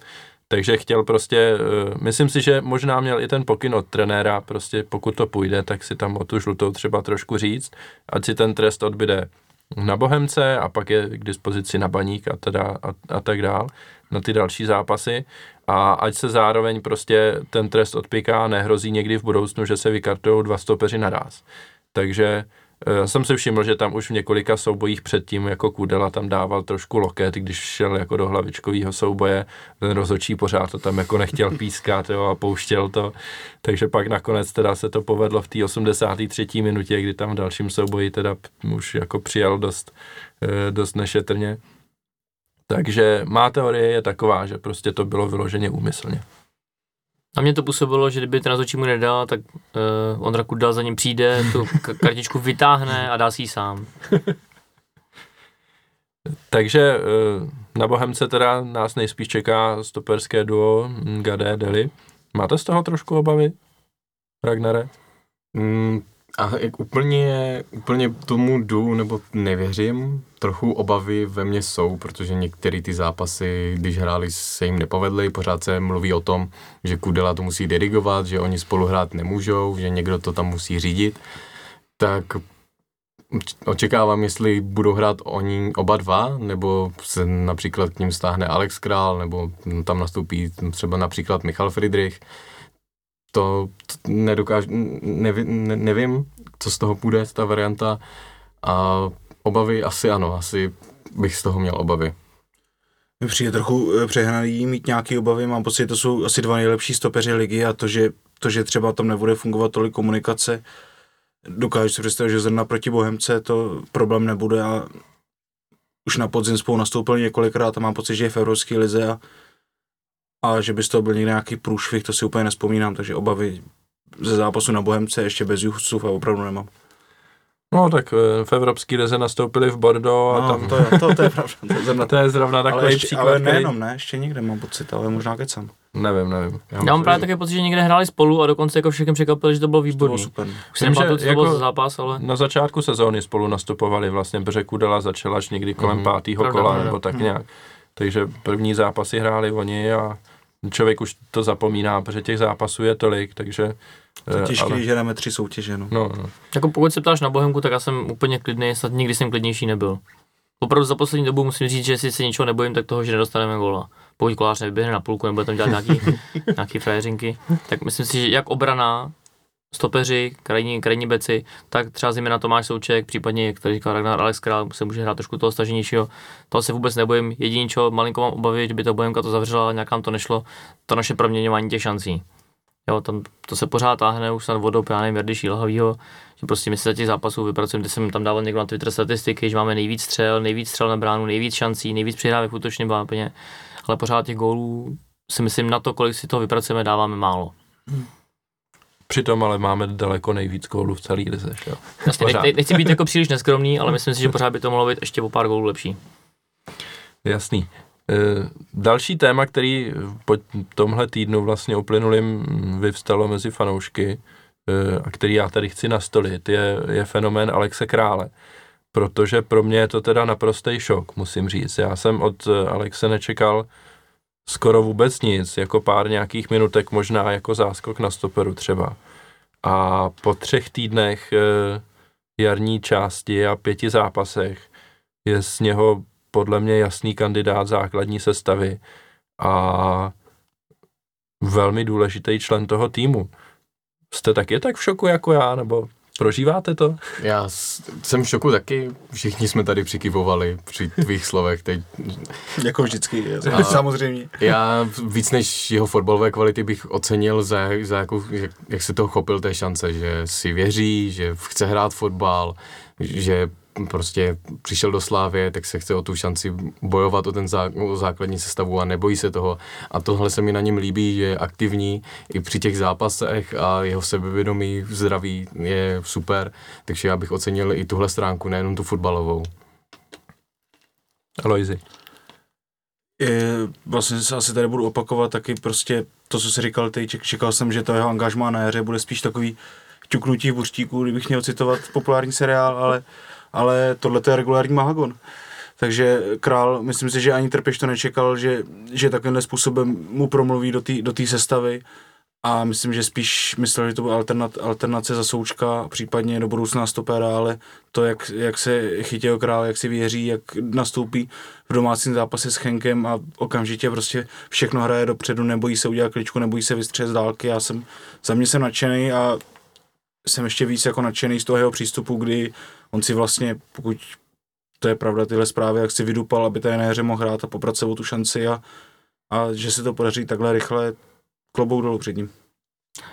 takže chtěl prostě, eh, myslím si, že možná měl i ten pokyn od trenéra, prostě pokud to půjde, tak si tam o tu žlutou třeba trošku říct, ať si ten trest odbyde na Bohemce a pak je k dispozici na Baník a, teda, a, a tak dál na ty další zápasy a ať se zároveň prostě ten trest odpiká, nehrozí někdy v budoucnu, že se vykartují dva stopeři naraz. Takže jsem si všiml, že tam už v několika soubojích předtím jako Kudela tam dával trošku loket, když šel jako do hlavičkového souboje, ten rozočí pořád to tam jako nechtěl pískat jo, a pouštěl to, takže pak nakonec teda se to povedlo v té 83. minutě, kdy tam v dalším souboji teda už jako přijal dost, dost nešetrně. Takže má teorie je taková, že prostě to bylo vyloženě úmyslně. A mě to působilo, že kdyby ten rozhodčí mu nedal, tak uh, Ondra Kudal za ním přijde, tu kartičku vytáhne a dá si ji sám. Takže uh, na Bohemce teda nás nejspíš čeká stoperské duo Gade Deli. Máte z toho trošku obavy, Ragnare? Mm, a jak úplně, úplně tomu jdu nebo nevěřím, trochu obavy ve mně jsou, protože některé ty zápasy, když hráli, se jim nepovedly, pořád se mluví o tom, že Kudela to musí dirigovat, že oni spolu hrát nemůžou, že někdo to tam musí řídit, tak očekávám, jestli budou hrát oni oba dva, nebo se například k ním stáhne Alex Král, nebo tam nastoupí třeba například Michal Friedrich, to, to nedokážu, nevím, ne, nevím, co z toho půjde, ta varianta. A obavy asi ano, asi bych z toho měl obavy. Mi přijde trochu eh, přehnaný mít nějaké obavy, mám pocit, že to jsou asi dva nejlepší stopeři ligy a to, že, to, že třeba tam nebude fungovat tolik komunikace, dokážu si představit, že zrovna proti Bohemce to problém nebude a už na podzim spolu nastoupil několikrát a mám pocit, že je v Evropské lize a a že by z toho byl někde nějaký průšvih, to si úplně nespomínám, takže obavy ze zápasu na Bohemce ještě bez Juhcův a opravdu nemám. No tak eh, v Evropské lize nastoupili v Bordeaux a no, tam... To, je, to, to je pravda. To je zrovna, to je zrovna takový ale ještě, příklad, Ale nejenom, ne, ještě někde mám pocit, ale možná kecam. Nevím, nevím. Já, Já mám právě takový pocit, že někde hráli spolu a dokonce jako všechny překvapili, že to bylo výborné. To bylo super. Už jsem jako to bylo za zápas, ale... Na začátku sezóny spolu nastupovali vlastně, protože Kudela začala až někdy kolem mm-hmm. pátého kola, nebo tak mm. nějak. Takže první zápasy hráli oni a člověk už to zapomíná, protože těch zápasů je tolik, takže... To je eh, těžké, ale... že jdeme tři soutěže, no. no, no. Jako pokud se ptáš na Bohemku, tak já jsem úplně klidný, snad nikdy jsem klidnější nebyl. Opravdu za poslední dobu musím říct, že jestli se něčeho nebojím, tak toho, že nedostaneme gola. Pokud kolář nevyběhne na půlku, nebo tam dělat nějaký, nějaký frajeřinky, tak myslím si, že jak obrana, stopeři, krajní, krajní beci, tak třeba zejména Tomáš Souček, případně, jak tady říkal Ragnar Alex Král, se může hrát trošku toho staženějšího. Toho se vůbec nebojím. Jediný, čo malinko mám obavy, že by to Bohemka to zavřela, ale nějak nám to nešlo, to naše proměňování těch šancí. Jo, tam to se pořád táhne už snad vodou, já nevím, Jardy Šílhavýho, že prostě my se za těch zápasů vypracujeme, kde jsem tam dával někdo na Twitter statistiky, že máme nejvíc střel, nejvíc střel na bránu, nejvíc šancí, nejvíc přihrávek v útočném vápně, ale pořád těch gólů si myslím na to, kolik si toho vypracujeme, dáváme málo. Hmm. Přitom ale máme daleko nejvíc gólů v celé lize. Jasně, ne, nechci být jako příliš neskromný, ale myslím si, že pořád by to mohlo být ještě o pár gólů lepší. Jasný. E, další téma, který po tomhle týdnu vlastně uplynulým vyvstalo mezi fanoušky e, a který já tady chci nastolit, je, je fenomén Alexe Krále. Protože pro mě je to teda naprostý šok, musím říct. Já jsem od Alexe nečekal skoro vůbec nic, jako pár nějakých minutek, možná jako záskok na stoperu třeba. A po třech týdnech e, jarní části a pěti zápasech je z něho podle mě jasný kandidát základní sestavy a velmi důležitý člen toho týmu. Jste taky tak v šoku jako já, nebo Prožíváte to? Já jsem v šoku taky. Všichni jsme tady přikivovali při tvých slovech teď. Jako vždycky, a samozřejmě. Já víc než jeho fotbalové kvality bych ocenil, za, za jakou, jak, jak se to chopil té šance, že si věří, že chce hrát fotbal, že prostě přišel do Slávě, tak se chce o tu šanci bojovat o ten zá, o základní sestavu a nebojí se toho. A tohle se mi na něm líbí, že je aktivní i při těch zápasech a jeho sebevědomí, zdraví je super, takže já bych ocenil i tuhle stránku, nejenom tu fotbalovou. Aloizi. vlastně se asi tady budu opakovat taky prostě to, co jsi říkal ty, čekal jsem, že to jeho angažmá na jaře bude spíš takový ťuknutí v buřtíku, kdybych měl citovat populární seriál, ale ale tohle je regulární Mahagon. Takže král, myslím si, že ani Trpěš to nečekal, že, že takovýmhle způsobem mu promluví do té do sestavy a myslím, že spíš myslel, že to bude alternat, alternace za Součka, případně do budoucna stopera, ale to, jak, jak se chytil král, jak si věří, jak nastoupí v domácím zápase s Henkem a okamžitě prostě všechno hraje dopředu, nebojí se udělat kličku, nebojí se vystřelit z dálky. Já jsem, za mě jsem nadšený a jsem ještě víc jako nadšený z toho jeho přístupu, kdy on si vlastně, pokud to je pravda, tyhle zprávy, jak si vydupal, aby té hře mohl hrát a poprat tu šanci a, a že se to podaří takhle rychle, klobouk dolů před ním.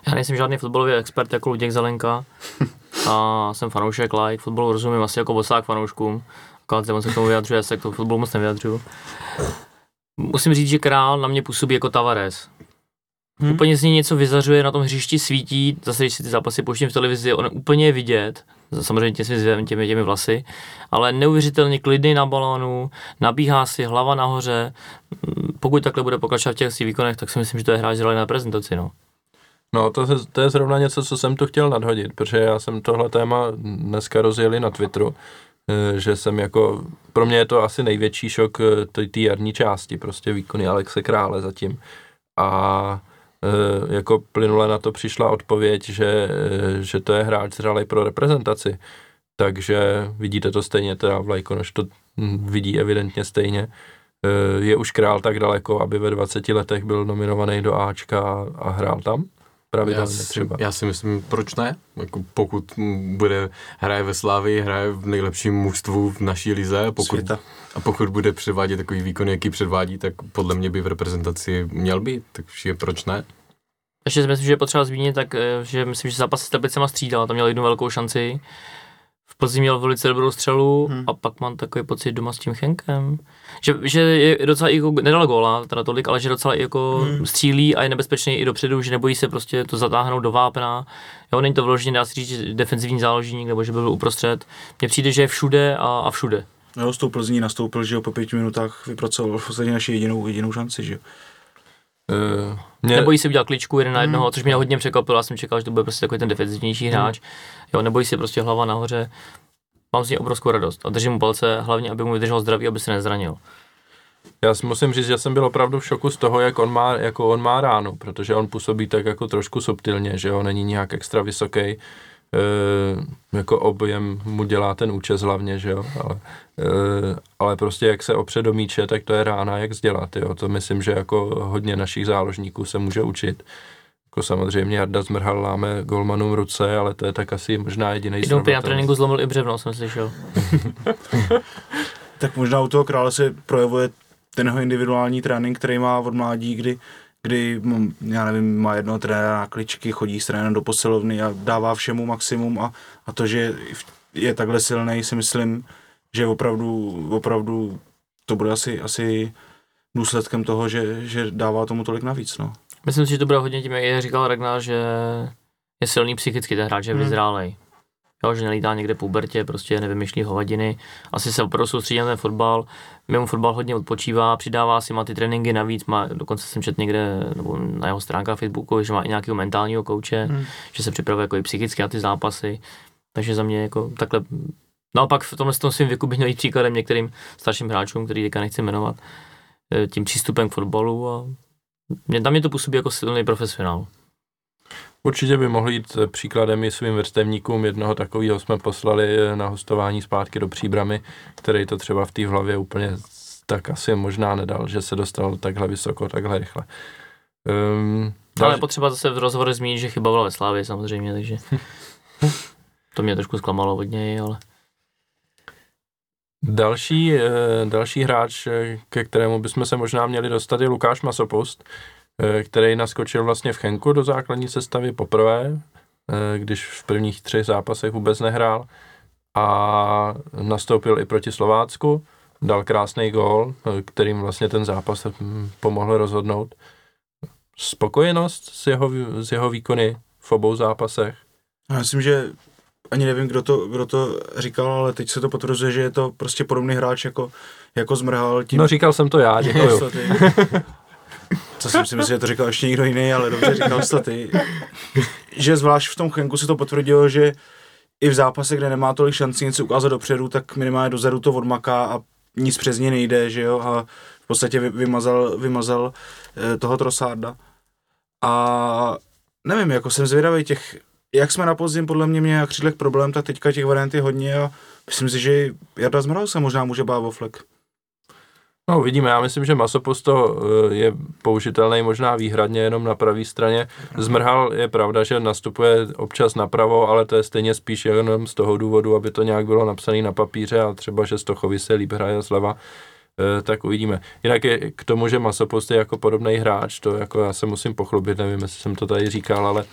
Já nejsem žádný fotbalový expert jako Luděk Zelenka a jsem fanoušek like, fotbalu rozumím asi jako bosák fanouškům, akorát se k tomu vyjadřuje, já se k tomu fotbalu moc nevyjadřuju. Musím říct, že král na mě působí jako Tavares. Hmm. Úplně z něj něco vyzařuje, na tom hřišti svítí, zase když si ty zápasy pouštím v televizi, on úplně je vidět, samozřejmě těmi, těmi, těmi vlasy, ale neuvěřitelně klidný na balónu, nabíhá si hlava nahoře, pokud takhle bude pokračovat v těch svých výkonech, tak si myslím, že to je hráč na prezentaci. No. No, to, to je zrovna něco, co jsem tu chtěl nadhodit, protože já jsem tohle téma dneska rozjeli na Twitteru, eh, že jsem jako, pro mě je to asi největší šok eh, té jarní části, prostě výkony Alexe Krále zatím. A jako plynule na to přišla odpověď, že, eh, že to je hráč zralej pro reprezentaci. Takže vidíte to stejně, teda Vlajkonoš to vidí evidentně stejně. Eh, je už král tak daleko, aby ve 20 letech byl nominovaný do Ačka a hrál tam? Pravidelně já si, třeba. Já si myslím, proč ne? Jako pokud bude, hraje ve Slávii, hraje v nejlepším mužstvu v naší lize, pokud, Světa. a pokud bude předvádět takový výkon, jaký předvádí, tak podle mě by v reprezentaci měl být, takže proč ne? Ještě si myslím, že je potřeba zmínit, tak, eh, že myslím, že zápas s Teplicema střídal, tam měl jednu velkou šanci. V Plzni měl velice dobrou střelu hmm. a pak mám takový pocit doma s tím Chenkem, že, že je docela i jako, nedal góla, teda tolik, ale že docela i jako hmm. střílí a je nebezpečný i dopředu, že nebojí se prostě to zatáhnout do vápna. Jo, není to vloženě, dá se říct, defenzivní záložník, nebo že by byl uprostřed. Mně přijde, že je všude a, a všude. Jo, s tou Plzní nastoupil, že jo, po pěti minutách vypracoval v podstatě naši jedinou, jedinou šanci, že jo. Uh, mě... Nebojí se udělat kličku jeden na hmm. jednoho, což mě hodně překvapilo, já jsem čekal, že to bude prostě takový ten defenzivnější hmm. hráč. Jo, nebojí se prostě hlava nahoře. Mám z něj obrovskou radost a držím mu palce, hlavně, aby mu vydržel zdraví, aby se nezranil. Já si musím říct, že jsem byl opravdu v šoku z toho, jak on má, jako on má ránu, protože on působí tak jako trošku subtilně, že jo, není nějak extra vysoký e, jako objem mu dělá ten účes hlavně, že jo, ale, e, ale prostě jak se opře do míče, tak to je rána, jak sdělat, jo, to myslím, že jako hodně našich záložníků se může učit. Jako samozřejmě Jarda Zmrhal láme golmanům ruce, ale to je tak asi možná jediný Jednou na tréninku zlomil i břevno, jsem slyšel. tak možná u toho krále se projevuje ten jeho individuální trénink, který má od mládí, kdy kdy, já nevím, má jednoho trenéra na kličky, chodí s trenérem do posilovny a dává všemu maximum a, a to, že je takhle silný, si myslím, že opravdu, opravdu to bude asi, asi důsledkem toho, že, že dává tomu tolik navíc. No. Myslím si, že to bude hodně tím, jak říkal Ragnar, že je silný psychicky ten hráč, že je hmm. vyzrálej jo, že nelítá někde po Bertě, prostě nevymyšlí hovadiny. Asi se opravdu soustředí na ten fotbal. Mimo fotbal hodně odpočívá, přidává si, má ty tréninky navíc, má, dokonce jsem četl někde nebo na jeho stránkách Facebooku, že má i nějakého mentálního kouče, hmm. že se připravuje jako i psychicky na ty zápasy. Takže za mě jako takhle Naopak v tomhle tom svým věku bych měl jít příkladem některým starším hráčům, který teďka nechci jmenovat, eh, tím přístupem k fotbalu a mě, tam mě to působí jako silný profesionál. Určitě by mohli jít příkladem i svým vrstevníkům. Jednoho takového jsme poslali na hostování zpátky do Příbramy, který to třeba v té hlavě úplně tak asi možná nedal, že se dostal takhle vysoko, takhle rychle. Um, Ale potřeba zase v rozhovoru zmínit, že chyba byla ve Slávě samozřejmě, takže to mě trošku zklamalo od něj, ale... Další, eh, další hráč, eh, ke kterému bychom se možná měli dostat, je Lukáš Masopust, Eh, který naskočil vlastně v Chenku do základní sestavy poprvé, eh, když v prvních třech zápasech vůbec nehrál a nastoupil i proti Slovácku, dal krásný gól, eh, kterým vlastně ten zápas pomohl rozhodnout. Spokojenost s jeho, s jeho výkony v obou zápasech? Já myslím, že ani nevím, kdo to, kdo to říkal, ale teď se to potvrzuje, že je to prostě podobný hráč jako, jako Zmrhal. Tím... No říkal jsem to já, děkuju. Co jsem si myslel, že to říkal ještě někdo jiný, ale dobře, říkal jsi to ty. Že zvlášť v tom Chenku se to potvrdilo, že i v zápase, kde nemá tolik šancí něco ukázat dopředu, tak minimálně dozadu to odmaká a nic přes ně nejde, že jo, a v podstatě vymazal, vymazal eh, toho Trosárda. A nevím, jako jsem zvědavý těch, jak jsme na podzim podle mě měli na křídlech problém, tak teďka těch variant je hodně a myslím si, že Jarda Zmral se možná může bát o flek. No uvidíme, já myslím, že Masopusto eh, je použitelný možná výhradně jenom na pravé straně. Zmrhal je pravda, že nastupuje občas napravo, ale to je stejně spíš jenom z toho důvodu, aby to nějak bylo napsané na papíře a třeba, že Stochovi se líp hraje zleva. Eh, tak uvidíme. Jinak je k tomu, že Masopust je jako podobný hráč, to jako já se musím pochlubit, nevím, jestli jsem to tady říkal, ale...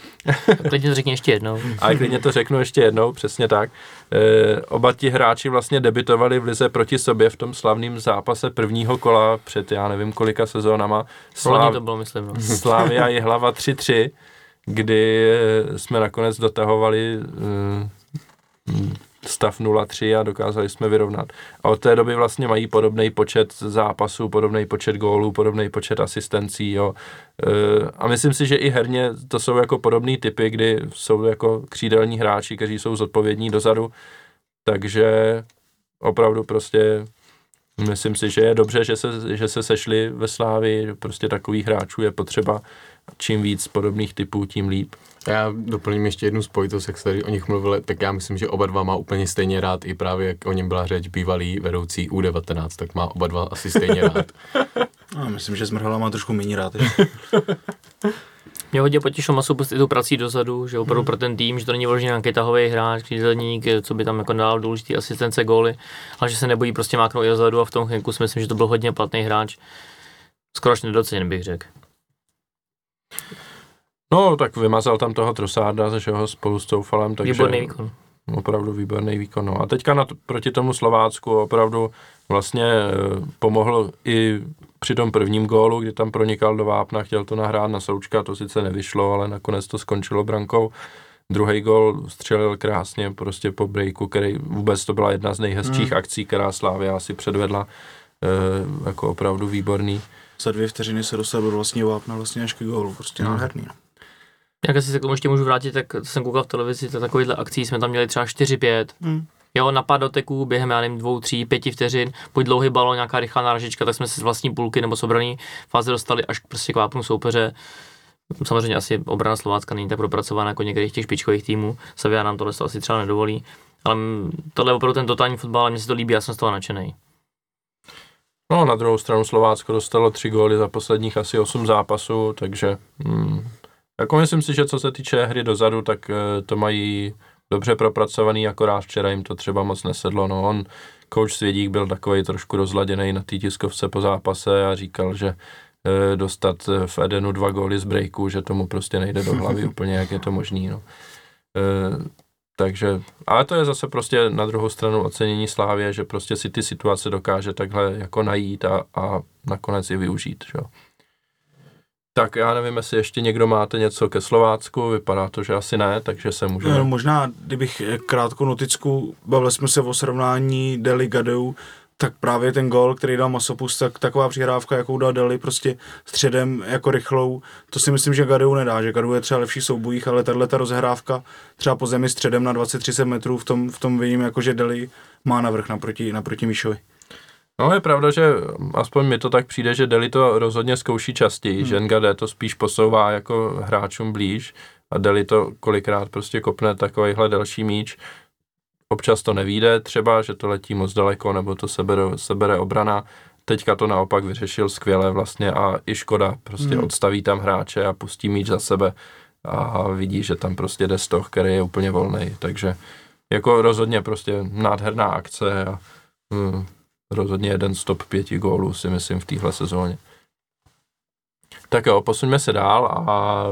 Klidně to řekni ještě jednou. A klidně to řeknu ještě jednou, přesně tak. E, oba ti hráči vlastně debitovali v lize proti sobě v tom slavném zápase prvního kola před já nevím kolika sezónama. Slav... to bylo, myslím. No. Slavia je hlava 3-3, kdy jsme nakonec dotahovali e, stav 0-3 a dokázali jsme vyrovnat. A od té doby vlastně mají podobný počet zápasů, podobný počet gólů, podobný počet asistencí, jo. E, a myslím si, že i herně to jsou jako podobné typy, kdy jsou jako křídelní hráči, kteří jsou zodpovědní dozadu, takže opravdu prostě myslím si, že je dobře, že se, že se sešli ve Slávi, prostě takových hráčů je potřeba čím víc podobných typů, tím líp. Já doplním ještě jednu spojitost, jak jste o nich mluvili, tak já myslím, že oba dva má úplně stejně rád, i právě jak o něm byla řeč bývalý vedoucí U19, tak má oba dva asi stejně rád. No, myslím, že Zmrhala má trošku méně rád. Mě hodně potěšil masu i tu prací dozadu, že opravdu hmm. pro ten tým, že to není vložený nějaký tahový hráč, křídelník, co by tam jako dal důležitý asistence, góly, ale že se nebojí prostě máknout i dozadu a v tom chvilku si myslím, že to byl hodně platný hráč. Skoro až nedoceněn bych řekl. No, tak vymazal tam toho Trosáda, že ho spolu s Toufalem, takže... Výborný výkon. Opravdu výborný výkon. No. A teďka na, proti tomu Slovácku opravdu vlastně e, pomohl i při tom prvním gólu, kdy tam pronikal do vápna, chtěl to nahrát na Součka, to sice nevyšlo, ale nakonec to skončilo brankou. Druhý gol střelil krásně prostě po breaku, který vůbec to byla jedna z nejhezčích hmm. akcí, která Slávia asi předvedla. E, jako opravdu výborný. Za dvě vteřiny se dostal do vlastního vápna vlastně až k gólu, prostě hmm. nádherný. Jak asi se k tomu ještě můžu vrátit, tak jsem koukal v televizi, tak takovýhle akcí jsme tam měli třeba 4-5. Hmm. Jo, napad doteku během, já nevím, dvou, tří, pěti vteřin, pojď dlouhý balon, nějaká rychlá náražička, tak jsme se z vlastní půlky nebo z obraný fáze dostali až prostě k vápnu soupeře. Samozřejmě asi obrana Slovácka není tak propracovaná jako některých těch špičkových týmů. Savia nám tohle asi třeba nedovolí. Ale tohle je opravdu ten totální fotbal a mně se to líbí, já jsem z toho nadšený. No, na druhou stranu Slovácko dostalo tři góly za posledních asi osm zápasů, takže hmm, jako myslím si, že co se týče hry dozadu, tak eh, to mají dobře propracovaný, akorát včera jim to třeba moc nesedlo. No, on, coach Svědík byl takový trošku rozladěný na té tiskovce po zápase a říkal, že e, dostat v Edenu dva góly z breaku, že tomu prostě nejde do hlavy úplně, jak je to možný. No. E, takže, ale to je zase prostě na druhou stranu ocenění Slávě, že prostě si ty situace dokáže takhle jako najít a, a nakonec i využít. Že? Tak já nevím, jestli ještě někdo máte něco ke Slovácku, vypadá to, že asi ne, takže se můžeme... No, možná, kdybych krátkou noticku, bavili jsme se o srovnání Deli Gadeu, tak právě ten gol, který dal Masopus, tak taková přihrávka, jakou dal Deli prostě středem jako rychlou, to si myslím, že Gadeu nedá, že Gadeu je třeba lepší soubojích, ale tahle ta rozhrávka třeba po zemi středem na 20-30 metrů, v tom, v tom vidím, jako že Deli má navrh naproti, naproti Míšovi. No je pravda, že aspoň mi to tak přijde, že Deli to rozhodně zkouší častěji, hmm. že Ngade to spíš posouvá jako hráčům blíž a Deli to kolikrát prostě kopne takovýhle další míč. Občas to nevíde třeba, že to letí moc daleko nebo to sebere, sebere obrana. Teďka to naopak vyřešil skvěle vlastně a i škoda, prostě hmm. odstaví tam hráče a pustí míč za sebe a vidí, že tam prostě jde stoch, který je úplně volný, takže jako rozhodně prostě nádherná akce a hmm, rozhodně jeden z top pěti gólů si myslím v téhle sezóně. Tak jo, posuňme se dál a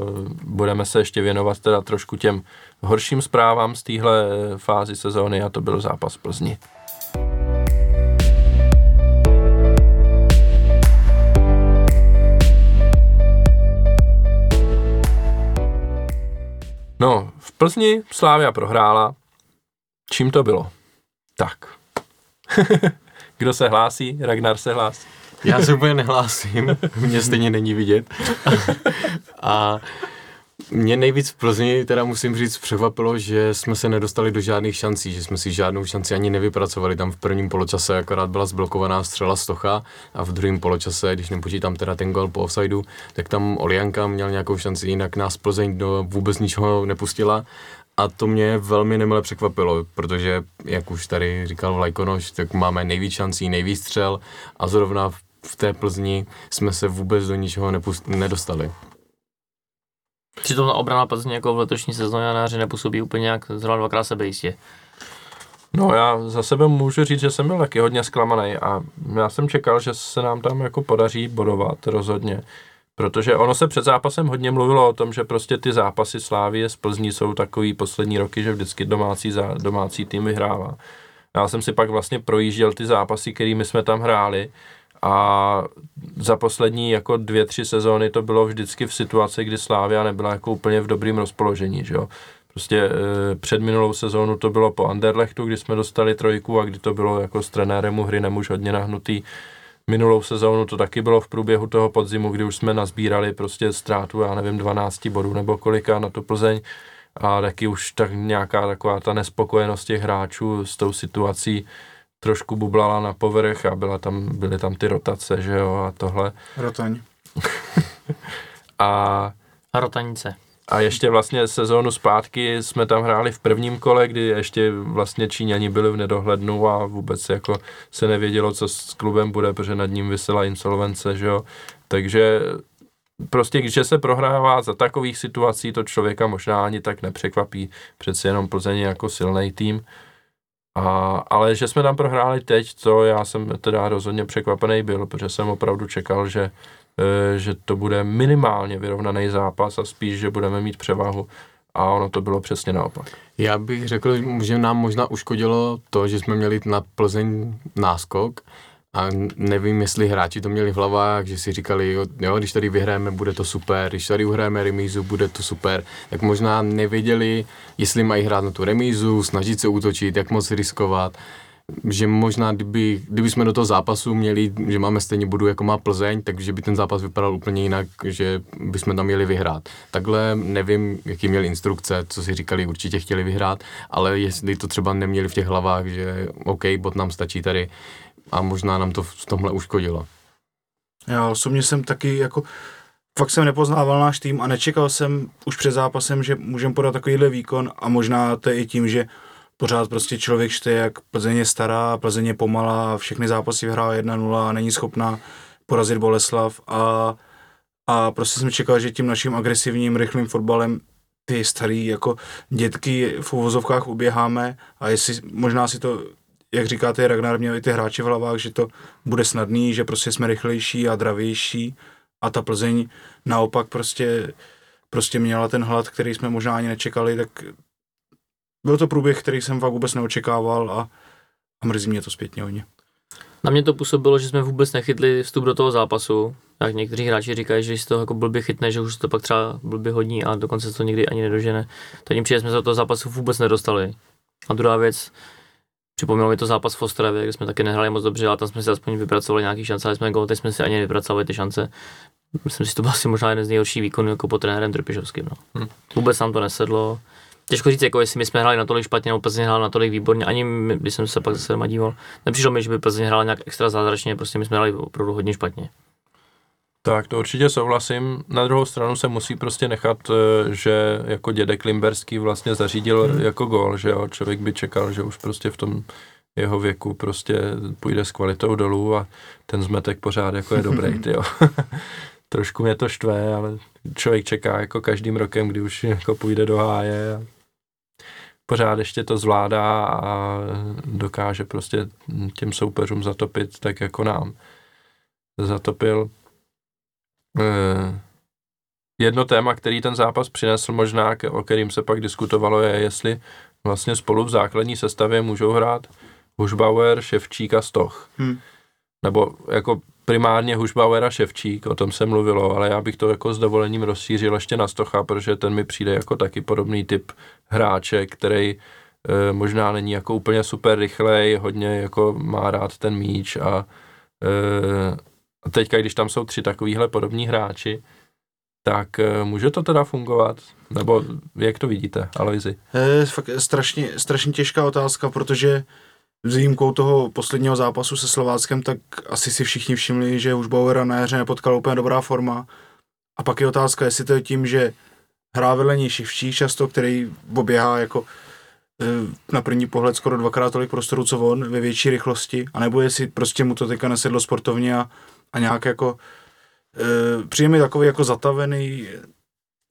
budeme se ještě věnovat teda trošku těm horším zprávám z téhle fázi sezóny a to byl zápas Plzni. No, v Plzni Slávia prohrála. Čím to bylo? Tak. Kdo se hlásí? Ragnar se hlásí. Já se úplně nehlásím, mě stejně není vidět. a Mě nejvíc v Plzni teda musím říct překvapilo, že jsme se nedostali do žádných šancí, že jsme si žádnou šanci ani nevypracovali. Tam v prvním poločase akorát byla zblokovaná střela Stocha a v druhém poločase, když nepočítám teda ten gol po offsideu, tak tam Olianka měl nějakou šanci, jinak nás Plzeň do vůbec ničeho nepustila. A to mě velmi nemile překvapilo, protože, jak už tady říkal Vlajkonoš, tak máme nejvíc šancí, nejvíc střel a zrovna v té Plzni jsme se vůbec do ničeho nepust- nedostali. Či to na obrana Plzně jako v letošní sezóně nepůsobí úplně nějak zrovna dvakrát sebejistě. No já za sebe můžu říct, že jsem byl taky hodně zklamaný a já jsem čekal, že se nám tam jako podaří bodovat rozhodně. Protože ono se před zápasem hodně mluvilo o tom, že prostě ty zápasy Slávie z Plzní jsou takový poslední roky, že vždycky domácí, za, domácí tým vyhrává. Já jsem si pak vlastně projížděl ty zápasy, kterými jsme tam hráli a za poslední jako dvě, tři sezóny to bylo vždycky v situaci, kdy Slávia nebyla jako úplně v dobrým rozpoložení, že jo. Prostě e, před minulou sezónu to bylo po Anderlechtu, kdy jsme dostali trojku a kdy to bylo jako s trenérem Uhry už hodně nahnutý. Minulou sezónu to taky bylo v průběhu toho podzimu, kdy už jsme nazbírali prostě ztrátu, já nevím, 12 bodů nebo kolika na tu Plzeň a taky už tak nějaká taková ta nespokojenost těch hráčů s tou situací trošku bublala na povrch a byla tam, byly tam ty rotace, že jo, a tohle. Rotaň. A A rotanice. A ještě vlastně sezónu zpátky jsme tam hráli v prvním kole, kdy ještě vlastně Číňani byli v nedohlednu a vůbec jako se nevědělo, co s klubem bude, protože nad ním vysela insolvence, že jo. Takže prostě, když se prohrává za takových situací, to člověka možná ani tak nepřekvapí. Přeci jenom Plzeň je jako silný tým. A, ale že jsme tam prohráli teď, to já jsem teda rozhodně překvapený byl, protože jsem opravdu čekal, že že to bude minimálně vyrovnaný zápas a spíš, že budeme mít převahu. A ono to bylo přesně naopak. Já bych řekl, že nám možná uškodilo to, že jsme měli na Plzeň náskok a nevím, jestli hráči to měli v hlavách, že si říkali, jo, jo, když tady vyhrajeme, bude to super, když tady uhrajeme remízu, bude to super, tak možná nevěděli, jestli mají hrát na tu remízu, snažit se útočit, jak moc riskovat, že možná, kdyby, kdyby jsme do toho zápasu měli, že máme stejně budu jako má Plzeň, takže by ten zápas vypadal úplně jinak, že bychom tam měli vyhrát. Takhle nevím, jaký měli instrukce, co si říkali, určitě chtěli vyhrát, ale jestli to třeba neměli v těch hlavách, že OK, bod nám stačí tady a možná nám to v tomhle uškodilo. Já osobně jsem taky jako, fakt jsem nepoznával náš tým a nečekal jsem už před zápasem, že můžeme podat takovýhle výkon a možná to je i tím, že pořád prostě člověk čte, jak Plzeň je stará, Plzeň je pomalá, všechny zápasy vyhrává 1-0 a není schopná porazit Boleslav. A, a prostě jsem čekal, že tím naším agresivním, rychlým fotbalem ty starý jako dětky v uvozovkách uběháme. A jestli možná si to, jak říkáte, Ragnar měl i ty hráči v hlavách, že to bude snadný, že prostě jsme rychlejší a dravější. A ta Plzeň naopak prostě, prostě měla ten hlad, který jsme možná ani nečekali, tak byl to průběh, který jsem fakt vůbec neočekával a, a mrzí mě to zpětně hodně. Na mě to působilo, že jsme vůbec nechytli vstup do toho zápasu. Jak někteří hráči říkají, že si to jako blbě chytne, že už se to pak třeba blbě hodí a dokonce se to nikdy ani nedožene. To jim přijde, jsme se do toho zápasu vůbec nedostali. A druhá věc, připomnělo mi to zápas v Ostravě, kde jsme taky nehráli moc dobře, ale tam jsme si aspoň vypracovali nějaký šance, ale jsme gol, teď jsme si ani nevypracovali ty šance. Myslím si, že to byl asi možná jeden z nejhorších výkonů jako pod trenérem Trpišovským. No. Hm. Vůbec nám to nesedlo. Těžko říct, jako jestli my jsme hráli natolik špatně, nebo Plzeň hrála natolik výborně, ani my, když jsem se pak zase doma díval, nepřišlo mi, že by Plzeň hrála nějak extra zázračně, prostě my jsme hráli opravdu hodně špatně. Tak to určitě souhlasím. Na druhou stranu se musí prostě nechat, eh, že jako dědek Limberský vlastně zařídil hmm. jako gol, že jo, člověk by čekal, že už prostě v tom jeho věku prostě půjde s kvalitou dolů a ten zmetek pořád jako je dobrý, ty jo. Trošku mě to štve, ale člověk čeká jako každým rokem, kdy už jako půjde do háje a pořád ještě to zvládá a dokáže prostě těm soupeřům zatopit tak jako nám zatopil. Eh, Jedno téma, který ten zápas přinesl možná, o kterým se pak diskutovalo, je, jestli vlastně spolu v základní sestavě můžou hrát Hušbauer, Ševčík a Stoch. Hm. Nebo jako primárně Hušbauer a Ševčík, o tom se mluvilo, ale já bych to jako s dovolením rozšířil ještě na Stocha, protože ten mi přijde jako taky podobný typ hráče, který e, možná není jako úplně super rychlej, hodně jako má rád ten míč a, e, a teďka, když tam jsou tři takovýhle podobní hráči, tak eh, může to teda fungovat? Nebo jak to vidíte, Aloizi? Fakt strašně, strašně těžká otázka, protože s výjimkou toho posledního zápasu se Slováckem, tak asi si všichni všimli, že už Bauera na jaře nepotkala úplně dobrá forma. A pak je otázka, jestli to je tím, že hrá vedle něj často, který oběhá jako eh, na první pohled skoro dvakrát tolik prostoru, co on, ve větší rychlosti, anebo jestli prostě mu to teďka nesedlo sportovně a, a nějak jako e, přijde mi takový jako zatavený,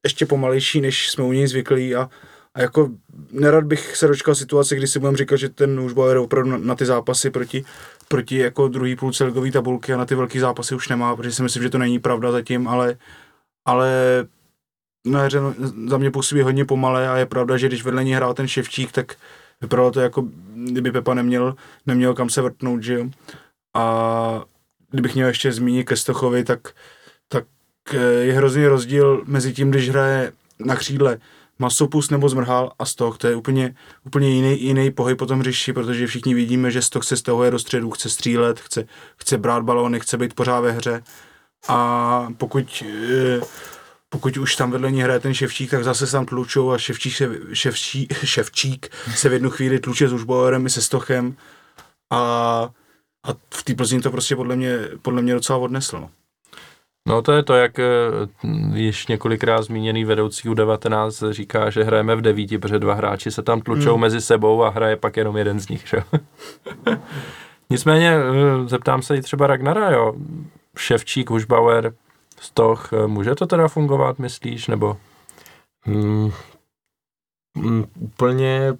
ještě pomalejší, než jsme u něj zvyklí a, a jako nerad bych se dočkal situace, kdy si budeme říkat, že ten bude opravdu na, na ty zápasy proti, proti jako druhý půlce ligové tabulky a na ty velké zápasy už nemá, protože si myslím, že to není pravda zatím, ale, ale na hře za mě působí hodně pomalé a je pravda, že když vedle ní hrál ten Ševčík, tak vypadalo to jako, kdyby Pepa neměl, neměl kam se vrtnout, že jo. A kdybych měl ještě zmínit Kestochovi, tak, tak eh, je hrozný rozdíl mezi tím, když hraje na křídle Masopus nebo Zmrhal a Stok, to je úplně, úplně jiný, jiný pohyb po tom hřišti, protože všichni vidíme, že Stok se stahuje do středu, chce střílet, chce, chce brát balóny, chce být pořád ve hře a pokud eh, pokud už tam vedle ní hraje ten Ševčík, tak zase se tam tlučou a Ševčík se, Ševčí, Ševčík se v jednu chvíli tluče s Užbauerem i se Stochem a, a v té Plzni to prostě podle mě, podle mě docela odneslo. No. No to je to, jak eh, již několikrát zmíněný vedoucí U19 říká, že hrajeme v devíti, protože dva hráči se tam tlučou hmm. mezi sebou a hraje pak jenom jeden z nich. Že? Nicméně eh, zeptám se i třeba Ragnara, jo. Ševčík, Hušbauer, Stoch, eh, může to teda fungovat, myslíš, nebo? Hmm, hmm, úplně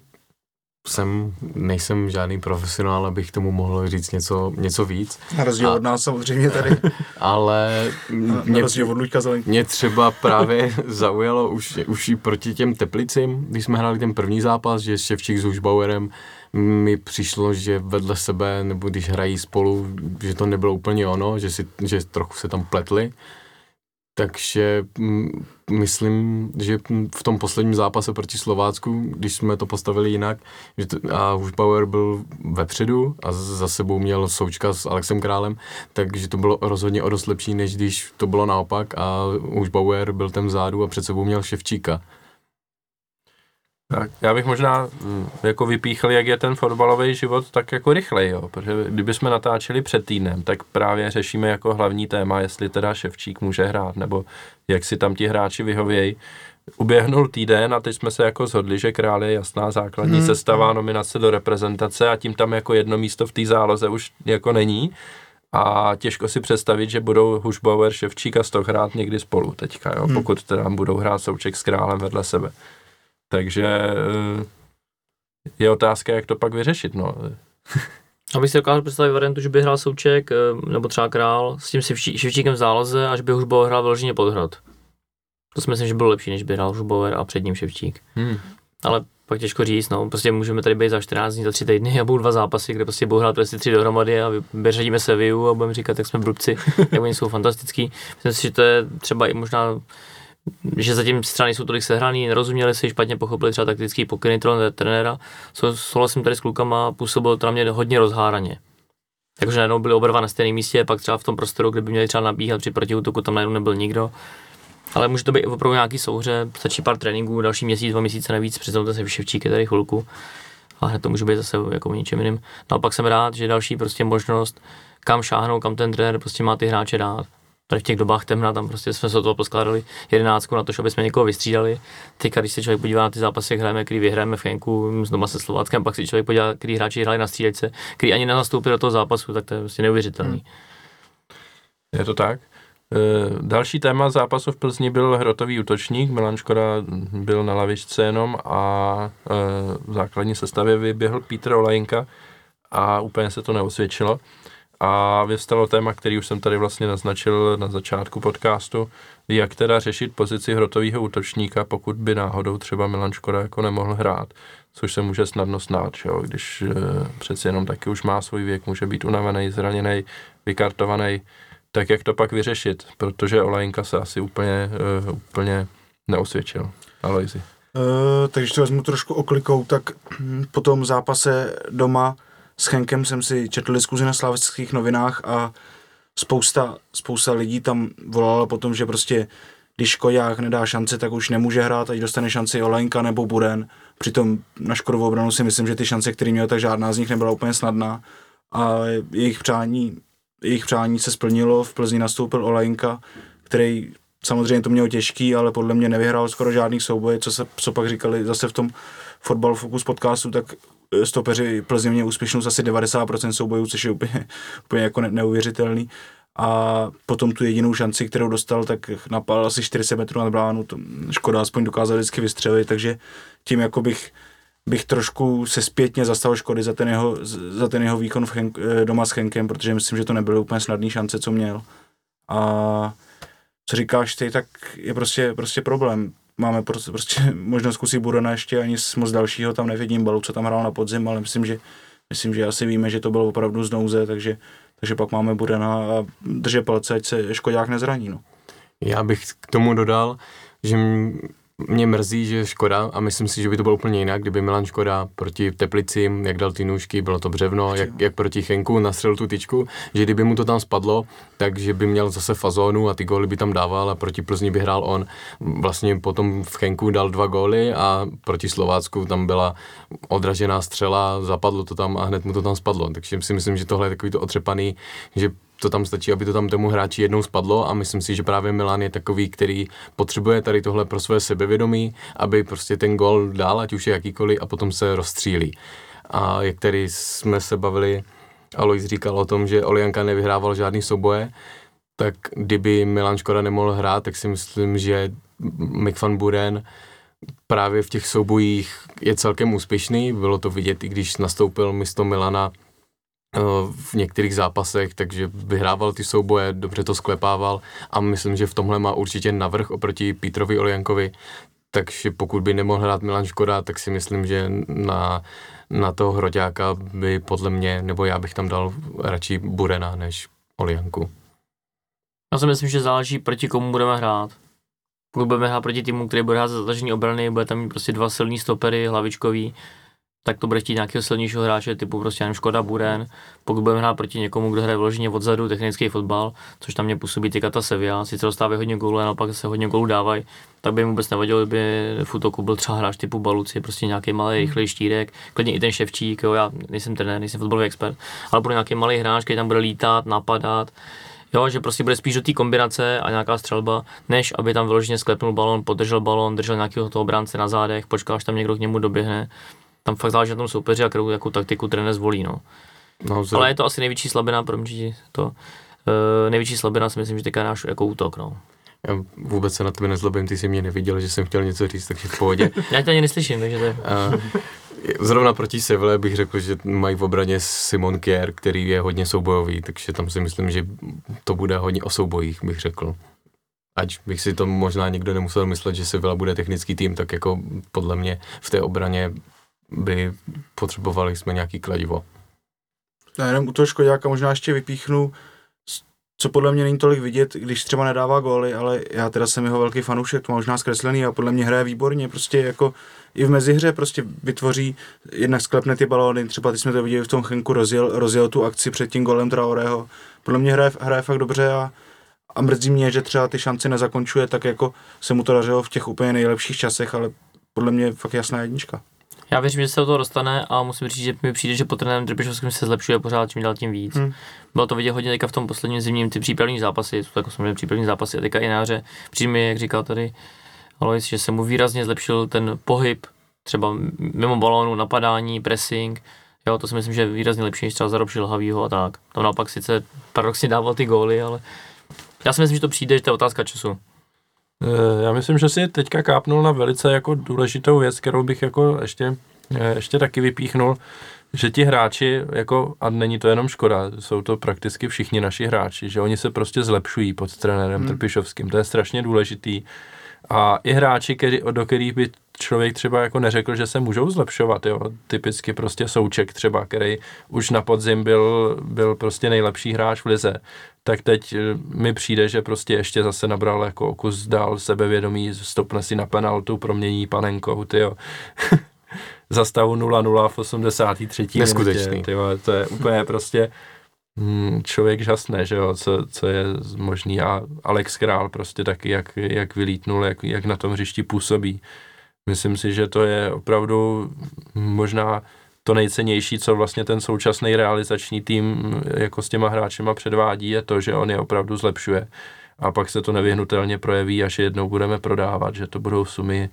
jsem, nejsem žádný profesionál, abych tomu mohl říct něco, něco víc. Na rozdíl a, od nás samozřejmě tady. Ale mě, na od Luďka mě třeba právě zaujalo už, už i proti těm Teplicím, když jsme hráli ten první zápas, že Ševčík s Hušbauerem mi přišlo, že vedle sebe, nebo když hrají spolu, že to nebylo úplně ono, že, si, že trochu se tam pletli. Takže mm, myslím, že v tom posledním zápase proti Slovácku, když jsme to postavili jinak, že to, a Hušbauer byl vepředu a za sebou měl součka s Alexem Králem, takže to bylo rozhodně o dost lepší, než když to bylo naopak a Hušbauer byl ten vzadu a před sebou měl Ševčíka. Tak, já bych možná mm, jako vypíchl, jak je ten fotbalový život tak jako rychlej, jo, protože kdyby jsme natáčeli před týdnem, tak právě řešíme jako hlavní téma, jestli teda Ševčík může hrát, nebo jak si tam ti hráči vyhovějí. Uběhnul týden a teď jsme se jako zhodli, že král je jasná základní hmm. sestava, nominace do reprezentace a tím tam jako jedno místo v té záloze už jako není. A těžko si představit, že budou Hušbauer, Ševčík a Stoch hrát někdy spolu teďka, jo, hmm. pokud teda budou hrát Souček s králem vedle sebe. Takže eh, je otázka, jak to pak vyřešit. No. Aby si dokázal představit variantu, že by hrál Souček eh, nebo třeba Král s tím Ševčíkem v záloze, až by Hušbauer hrál vyloženě podhrad. To si myslím, že bylo lepší, než by hrál Hušbauer a před ním Ševčík. Hmm. Ale pak těžko říct, no, prostě můžeme tady být za 14 dní, za 3 týdny a budou dva zápasy, kde prostě budou hrát prostě tři dohromady a vyřadíme se a budeme říkat, jak jsme brubci, jak oni jsou fantastický. Myslím si, že to je třeba i možná že zatím strany jsou tolik sehraný, nerozuměli si, špatně pochopili třeba taktický pokyny trenéra. Souhlasím tady s klukama, působil to na mě hodně rozháraně. Takže najednou byli oba na stejném místě, pak třeba v tom prostoru, kde by měli třeba nabíhat při protiútoku, tam najednou nebyl nikdo. Ale může to být opravdu nějaký souhře, stačí pár tréninků, další měsíc, dva měsíce navíc, přitom se vyševčíky tady chvilku. A hned to může být zase jako ničem jiným. Naopak jsem rád, že další prostě možnost, kam šáhnout, kam ten trenér prostě má ty hráče dát tady v těch dobách temna, tam prostě jsme se od toho poskládali jedenáctku na to, aby jsme někoho vystřídali. Teď, když se člověk podívá na ty zápasy, jak hrajeme, který vyhrajeme v Henku s doma se Slováckem, pak si člověk podívá, který hráči hráli na střílečce, který ani nenastoupil do toho zápasu, tak to je prostě neuvěřitelný. Hmm. Je to tak? E, další téma zápasu v Plzni byl hrotový útočník. Milan Škoda byl na lavičce jenom a e, v základní sestavě vyběhl Petr Olajinka a úplně se to neosvědčilo. A vyvstalo téma, který už jsem tady vlastně naznačil na začátku podcastu, jak teda řešit pozici hrotového útočníka, pokud by náhodou třeba Milan Škoda jako nemohl hrát, což se může snadno snát, jo? když e, přeci jenom taky už má svůj věk, může být unavený, zraněný, vykartovaný, tak jak to pak vyřešit, protože Olajinka se asi úplně, e, úplně neosvědčil. Alojzi. Uh, takže to vezmu trošku oklikou, tak po tom zápase doma s Henkem jsem si četl diskuzi na slavických novinách a spousta, spousta lidí tam volala potom, že prostě když Koják nedá šanci, tak už nemůže hrát, ať dostane šanci Olenka nebo Buren. Přitom na Škodovou obranu si myslím, že ty šance, které měl, tak žádná z nich nebyla úplně snadná. A jejich přání, jejich přání se splnilo, v Plzni nastoupil Olenka, který samozřejmě to měl těžký, ale podle mě nevyhrál skoro žádný souboj, co se co pak říkali zase v tom Fotbal Focus podcastu, tak stopeři Plzně měli úspěšnost asi 90% soubojů, což je úplně, úplně jako neuvěřitelný a potom tu jedinou šanci, kterou dostal, tak napal asi 40 metrů nad bránu, to Škoda aspoň dokázal vždycky vystřelit, takže tím jako bych, bych trošku se zpětně zastal Škody za ten jeho, za ten jeho výkon v Henk, eh, doma s Henkem, protože myslím, že to nebyly úplně snadné šance, co měl. A co říkáš ty, tak je prostě, prostě problém. Máme prostě, prostě možnost zkusit Burana ještě, ani moc dalšího tam nevidím, balu, co tam hrál na podzim, ale myslím, že, myslím, že asi víme, že to bylo opravdu z nouze, takže takže pak máme Burena a držet palce, ať se Škodák nezraní. No. Já bych k tomu dodal, že mě mrzí, že Škoda, a myslím si, že by to bylo úplně jinak, kdyby Milan Škoda proti Teplici, jak dal ty nůžky, bylo to břevno, jak, jak proti Chenku nastřelil tu tyčku, že kdyby mu to tam spadlo, takže by měl zase fazónu a ty góly by tam dával a proti Plzni by hrál on. Vlastně potom v Chenku dal dva góly a proti Slovácku tam byla odražená střela, zapadlo to tam a hned mu to tam spadlo. Takže si myslím, že tohle je takový to otřepaný, že to tam stačí, aby to tam tomu hráči jednou spadlo a myslím si, že právě Milan je takový, který potřebuje tady tohle pro své sebevědomí, aby prostě ten gol dál, ať už je jakýkoliv a potom se rozstřílí. A jak tady jsme se bavili, Alois říkal o tom, že Olianka nevyhrával žádný souboje, tak kdyby Milan Škoda nemohl hrát, tak si myslím, že Mick van Buren právě v těch soubojích je celkem úspěšný. Bylo to vidět, i když nastoupil místo Milana v některých zápasech, takže vyhrával ty souboje, dobře to sklepával a myslím, že v tomhle má určitě navrh oproti Pítrovi Oliankovi, takže pokud by nemohl hrát Milan Škoda, tak si myslím, že na, na toho hroťáka by podle mě, nebo já bych tam dal radši Burena než Olianku. Já si myslím, že záleží proti komu budeme hrát. Pokud budeme hrát proti týmu, který bude hrát za zatažení obrany, bude tam mít prostě dva silní stopery, hlavičkový, tak to bude chtít nějakého silnějšího hráče, typu prostě jen Škoda Buren. Pokud budeme hrát proti někomu, kdo hraje vloženě odzadu technický fotbal, což tam mě působí ty Kata Sevilla, sice dostávají hodně gólů, ale pak se hodně gólů dávají, tak by mu vůbec nevadilo, kdyby v útoku byl třeba hráč typu Baluci, prostě nějaký malý, hmm. rychlý štírek, klidně i ten Ševčík, jo, já nejsem trenér, nejsem fotbalový expert, ale bude nějaký malý hráč, který tam bude lítat, napadat, Jo, že prostě bude spíš do té kombinace a nějaká střelba, než aby tam vyloženě sklepnul balon, podržel balon, držel nějakého toho bránce na zádech, počkal, až tam někdo k němu doběhne tam fakt záleží na tom soupeři a kterou jako taktiku trenér zvolí, no. no Ale je to asi největší slabina, pro mě to, uh, největší slabina si myslím, že teďka náš jako útok, no. Já vůbec se na tebe nezlobím, ty jsi mě neviděl, že jsem chtěl něco říct, takže v pohodě. Já tě ani neslyším, takže to je... Zrovna proti Seville bych řekl, že mají v obraně Simon Kier, který je hodně soubojový, takže tam si myslím, že to bude hodně o soubojích, bych řekl. Ať bych si to možná někdo nemusel myslet, že Sevilla bude technický tým, tak jako podle mě v té obraně by potřebovali jsme nějaký kladivo. Já jenom u toho Škodáka možná ještě vypíchnu, co podle mě není tolik vidět, když třeba nedává góly, ale já teda jsem jeho velký fanoušek, to možná zkreslený a podle mě hraje výborně, prostě jako i v mezihře prostě vytvoří, jednak sklepne ty balóny, třeba ty jsme to viděli v tom Chenku, rozjel, rozjel tu akci před tím golem Traoreho. Podle mě hraje, hraje fakt dobře a, a mrzí mě, že třeba ty šance nezakončuje tak, jako se mu to dařilo v těch úplně nejlepších časech, ale podle mě fakt jasná jednička. Já věřím, že se o to dostane a musím říct, že mi přijde, že po trenérem Trpišovským se zlepšuje pořád čím dál tím víc. Hmm. Bylo to vidět hodně teďka v tom posledním zimním ty přípravní zápasy, to jako samozřejmě přípravní zápasy a teďka i na hře. Přijde mi, jak říkal tady Alois, že se mu výrazně zlepšil ten pohyb, třeba mimo balónu, napadání, pressing, Jo, to si myslím, že je výrazně lepší než třeba za Robši Lhavýho a tak. To naopak sice paradoxně dával ty góly, ale já si myslím, že to přijde, že to je otázka času. Eh, já myslím, že si teďka kápnul na velice jako důležitou věc, kterou bych jako ještě, eh, ještě taky vypíchnul, že ti hráči, jako, a není to jenom škoda, jsou to prakticky všichni naši hráči, že oni se prostě zlepšují pod trenérem hmm. Trpišovským, to je strašně důležitý. A i hráči, který, do kterých by člověk třeba jako neřekl, že se můžou zlepšovat, jo. Typicky prostě Souček třeba, který už na podzim byl, byl prostě nejlepší hráč v lize, tak teď eh, mi přijde, že prostě ještě zase nabral jako kus dál sebevědomí, stopne si na penaltu, promění panenkou, tyjo. Za stavu 0-0 v 83. Neskutečný. Minutě, tyjo, to je úplně prostě hm, člověk žasne, že jo, co, co je možný a Alex Král prostě taky, jak, jak vylítnul, jak, jak na tom hřišti působí. Myslím si, že to je opravdu možná to nejcennější, co vlastně ten současný realizační tým jako s těma hráčema předvádí, je to, že on je opravdu zlepšuje. A pak se to nevyhnutelně projeví, až jednou budeme prodávat, že to budou sumy,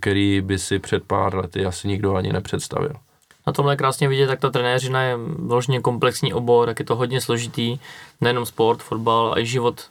který by si před pár lety asi nikdo ani nepředstavil. Na tomhle krásně vidět, tak ta trenéřina je vložně komplexní obor, jak je to hodně složitý, nejenom sport, fotbal, ale i život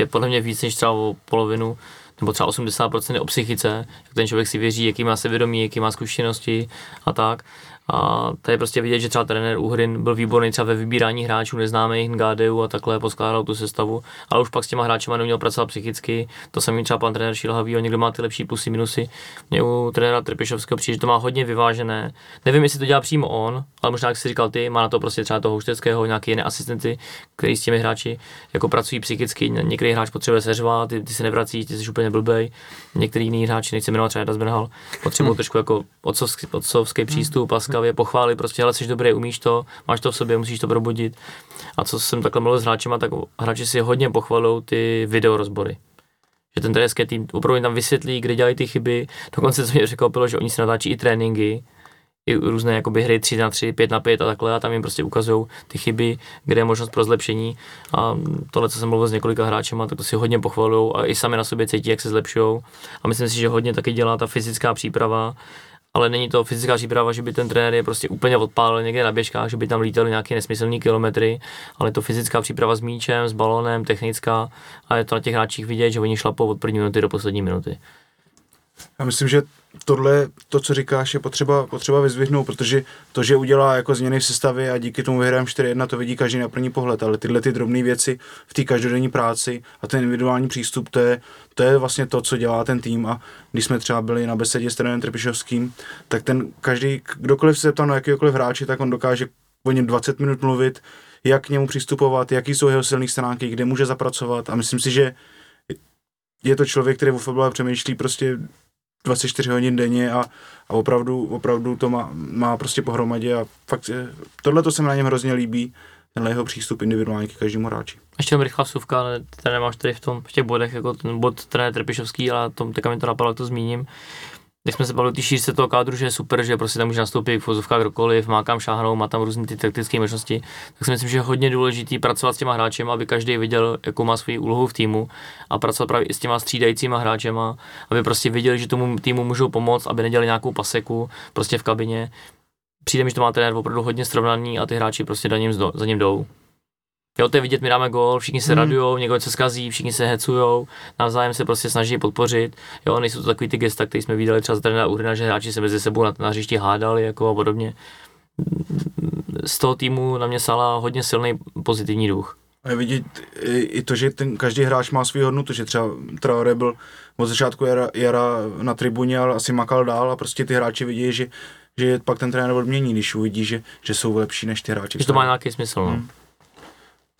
je podle mě víc než třeba o polovinu nebo třeba 80% je o psychice, jak ten člověk si věří, jaký má sevědomí, jaký má zkušenosti a tak. A tady je prostě vidět, že třeba trenér Uhrin byl výborný třeba ve vybírání hráčů neznámých Ngádeu a takhle poskládal tu sestavu, ale už pak s těma hráči neměl pracovat psychicky. To samý třeba pan trenér Šilhavý, on někdo má ty lepší plusy, minusy. Mě u trenéra Trpišovského přijde, že to má hodně vyvážené. Nevím, jestli to dělá přímo on, ale možná, jak jsi říkal ty, má na to prostě třeba toho Houšteckého, nějaké jiné asistenty, kteří s těmi hráči jako pracují psychicky. Některý hráč potřebuje seřvat, ty, ty se nevrací, ty jsi úplně blbej. Některý jiný hráči, nechci jmenovat třeba Dasbrhal, potřebují hmm. trošku jako otcovský, otcovský přístup, paska laskavě pochválit, prostě, ale jsi dobrý, umíš to, máš to v sobě, musíš to probudit. A co jsem takhle mluvil s hráčema, tak hráči si hodně pochvalou ty videorozbory. Že ten trenerský tým opravdu tam vysvětlí, kde dělají ty chyby. Dokonce to mě překvapilo, že oni si natáčí i tréninky, i různé jakoby hry 3 na 3, 5 na 5 a takhle a tam jim prostě ukazují ty chyby, kde je možnost pro zlepšení a tohle, co jsem mluvil s několika hráčema, tak to si hodně pochvalují a i sami na sobě cítí, jak se zlepšují a myslím si, že hodně taky dělá ta fyzická příprava, ale není to fyzická příprava, že by ten trenér je prostě úplně odpálil někde na běžkách, že by tam lítali nějaké nesmyslné kilometry, ale to fyzická příprava s míčem, s balonem, technická a je to na těch hráčích vidět, že oni šlapou od první minuty do poslední minuty. Já myslím, že tohle, to, co říkáš, je potřeba, potřeba vyzvihnout, protože to, že udělá jako změny v sestavě a díky tomu vyhrajeme 4-1, to vidí každý na první pohled, ale tyhle ty drobné věci v té každodenní práci a ten individuální přístup, to je, to je vlastně to, co dělá ten tým. A když jsme třeba byli na besedě s trenérem Trpišovským, tak ten každý, kdokoliv se zeptal na jakýkoliv hráči, tak on dokáže o něm 20 minut mluvit, jak k němu přistupovat, jaký jsou jeho silné stránky, kde může zapracovat. A myslím si, že je to člověk, který o fotbale přemýšlí prostě 24 hodin denně a, a opravdu, opravdu to má, má prostě pohromadě a fakt tohle to se mi na něm hrozně líbí, tenhle jeho přístup individuální k každému hráči. Ještě jenom rychlá vsuvka, ten nemáš tady v tom v těch bodech, jako ten bod trenér Trpišovský, ale tom, teďka mi to napadlo, to zmíním když jsme se bavili té šířce toho kádru, že je super, že prostě tam může nastoupit v fozovkách kdokoliv, má kam šáhnout, má tam různé ty taktické možnosti, tak si myslím, že je hodně důležitý pracovat s těma hráči, aby každý viděl, jakou má svoji úlohu v týmu a pracovat právě i s těma střídajícíma hráčema, aby prostě viděli, že tomu týmu můžou pomoct, aby nedělali nějakou paseku prostě v kabině. Přijde mi, že to má trenér opravdu hodně srovnaný a ty hráči prostě za ním, za ním jdou. Jo, to je vidět, my dáme gol, všichni se hmm. radujou, někdo se skazí, všichni se hecujou, navzájem se prostě snaží podpořit. Jo, nejsou to takový ty gesta, které jsme viděli třeba z trenéra Uhrina, že hráči se mezi sebou na, na hřišti hádali jako a podobně. Z toho týmu na mě sala hodně silný pozitivní duch. A je vidět i to, že ten každý hráč má svou hodnotu, že třeba Traore byl od začátku jara, jara na tribuně, ale asi makal dál a prostě ty hráči vidí, že, že pak ten trenér odmění, když uvidí, že, že jsou lepší než ty hráči. Že to má nějaký smysl, no. Hmm.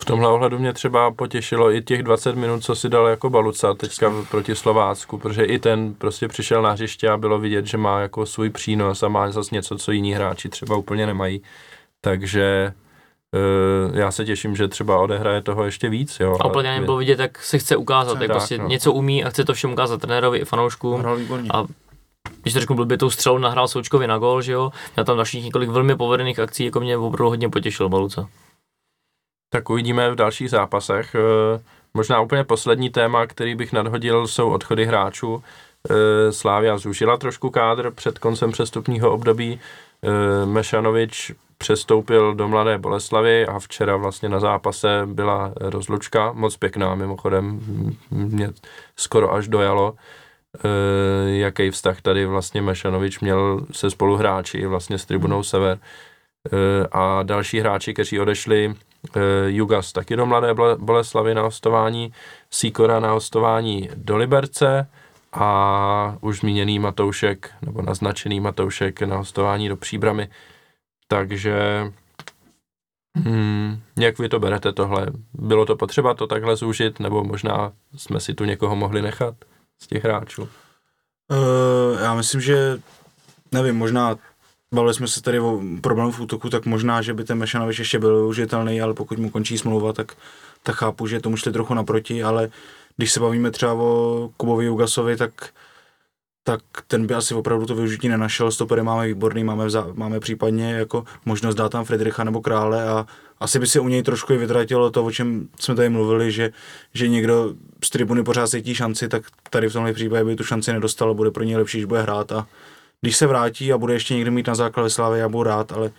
V tomhle ohledu mě třeba potěšilo i těch 20 minut, co si dal jako Baluca teďka proti Slovácku, protože i ten prostě přišel na hřiště a bylo vidět, že má jako svůj přínos a má zase něco, co jiní hráči třeba úplně nemají. Takže uh, já se těším, že třeba odehraje toho ještě víc. Jo, a úplně bylo vidět, jak se chce ukázat, jak prostě no. něco umí a chce to všem ukázat trenérovi i fanouškům. A když to řeknu blbě, tou střelou nahrál Součkovi na gol, že jo, měl tam dalších několik velmi povedených akcí, jako mě opravdu hodně potěšil Baluca. Tak uvidíme v dalších zápasech. Eh, možná úplně poslední téma, který bych nadhodil, jsou odchody hráčů. Eh, Slávia zúžila trošku kádr před koncem přestupního období. Eh, Mešanovič přestoupil do Mladé Boleslavy a včera vlastně na zápase byla rozlučka, moc pěkná mimochodem, mě skoro až dojalo, jaký vztah tady vlastně Mešanovič měl se spoluhráči vlastně s tribunou Sever a další hráči, kteří odešli, Jugas taky do Mladé Boleslavy na hostování, Sikora na hostování do Liberce a už zmíněný Matoušek, nebo naznačený Matoušek na hostování do Příbramy. Takže hmm, jak vy to berete tohle? Bylo to potřeba to takhle zúžit, nebo možná jsme si tu někoho mohli nechat z těch hráčů? Uh, já myslím, že nevím, možná bavili jsme se tady o problému v útoku, tak možná, že by ten Mešanovič ještě byl využitelný, ale pokud mu končí smlouva, tak, tak chápu, že tomu šli trochu naproti, ale když se bavíme třeba o Kubovi Jugasovi, tak tak ten by asi opravdu to využití nenašel. Stopery máme výborný, máme, vzá, máme případně jako možnost dát tam Friedricha nebo Krále a asi by si u něj trošku i vytratilo to, o čem jsme tady mluvili, že, že někdo z tribuny pořád cítí šanci, tak tady v tomhle případě by tu šanci nedostal bude pro něj lepší, když bude hrát a když se vrátí a bude ještě někdy mít na základ Slávy, já budu rád, ale,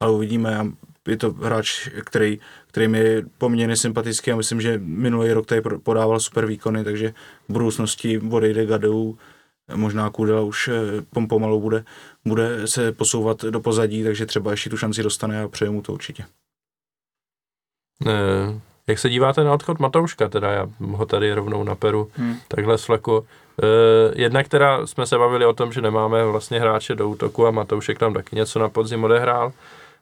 ale uvidíme. Je to hráč, který, který mi je poměrně sympatický a myslím, že minulý rok tady podával super výkony, takže v budoucnosti odejde Gadou, možná Kudela už eh, pomalu bude, bude se posouvat do pozadí, takže třeba ještě tu šanci dostane a přeju mu to určitě. Ne, jak se díváte na odchod Matouška, teda já ho tady rovnou naperu, hmm. takhle. E, jedna, která jsme se bavili o tom, že nemáme vlastně hráče do útoku a Matoušek tam taky něco na podzim odehrál.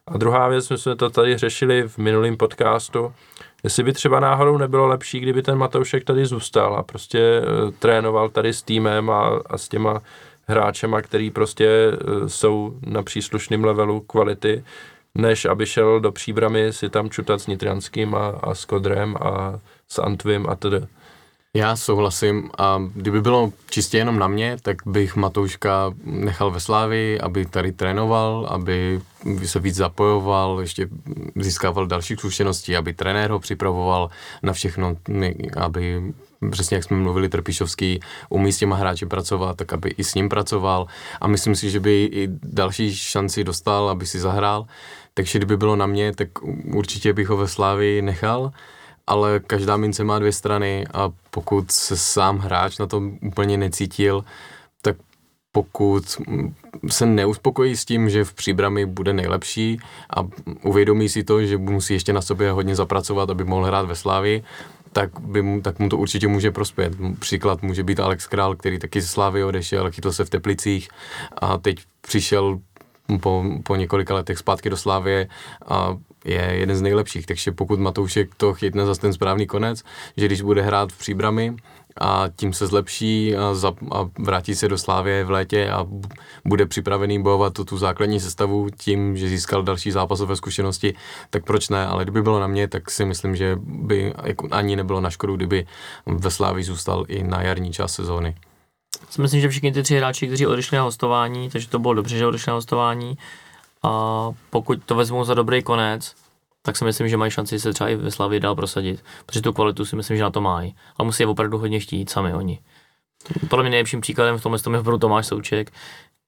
A druhá věc, my jsme to tady řešili v minulém podcastu, jestli by třeba náhodou nebylo lepší, kdyby ten Matoušek tady zůstal a prostě e, trénoval tady s týmem a, a s těma hráčema, který prostě e, jsou na příslušném levelu kvality, než aby šel do příbramy si tam čutat s Nitrianským a, a s Kodrem a s Antvim a tedy. Já souhlasím a kdyby bylo čistě jenom na mě, tak bych Matouška nechal ve Slávi, aby tady trénoval, aby se víc zapojoval, ještě získával další zkušenosti, aby trenér ho připravoval na všechno, aby přesně jak jsme mluvili, Trpišovský umí s těma hráči pracovat, tak aby i s ním pracoval a myslím si, že by i další šanci dostal, aby si zahrál. Takže kdyby bylo na mě, tak určitě bych ho ve Slávi nechal ale každá mince má dvě strany a pokud se sám hráč na tom úplně necítil, tak pokud se neuspokojí s tím, že v příbrami bude nejlepší a uvědomí si to, že musí ještě na sobě hodně zapracovat, aby mohl hrát ve Slávi, tak, by mu, tak mu to určitě může prospět. Příklad může být Alex Král, který taky ze Slávy odešel, chytl se v Teplicích a teď přišel po, po několika letech zpátky do Slávie a je jeden z nejlepších, takže pokud Matoušek to chytne za ten správný konec, že když bude hrát v příbrami a tím se zlepší a, za, a vrátí se do Slávě v létě a bude připravený bojovat tu, tu základní sestavu tím, že získal další zápasové zkušenosti, tak proč ne, ale kdyby bylo na mě, tak si myslím, že by jako ani nebylo na škodu, kdyby ve Slávii zůstal i na jarní část sezóny. Myslím, že všichni ty tři hráči, kteří odešli na hostování, takže to bylo dobře, že odešli na hostování, a pokud to vezmou za dobrý konec, tak si myslím, že mají šanci se třeba i ve Slavii dál prosadit, protože tu kvalitu si myslím, že na to mají. A musí je opravdu hodně chtít sami oni. Podle mě nejlepším příkladem v tomhle tom je opravdu Tomáš Souček,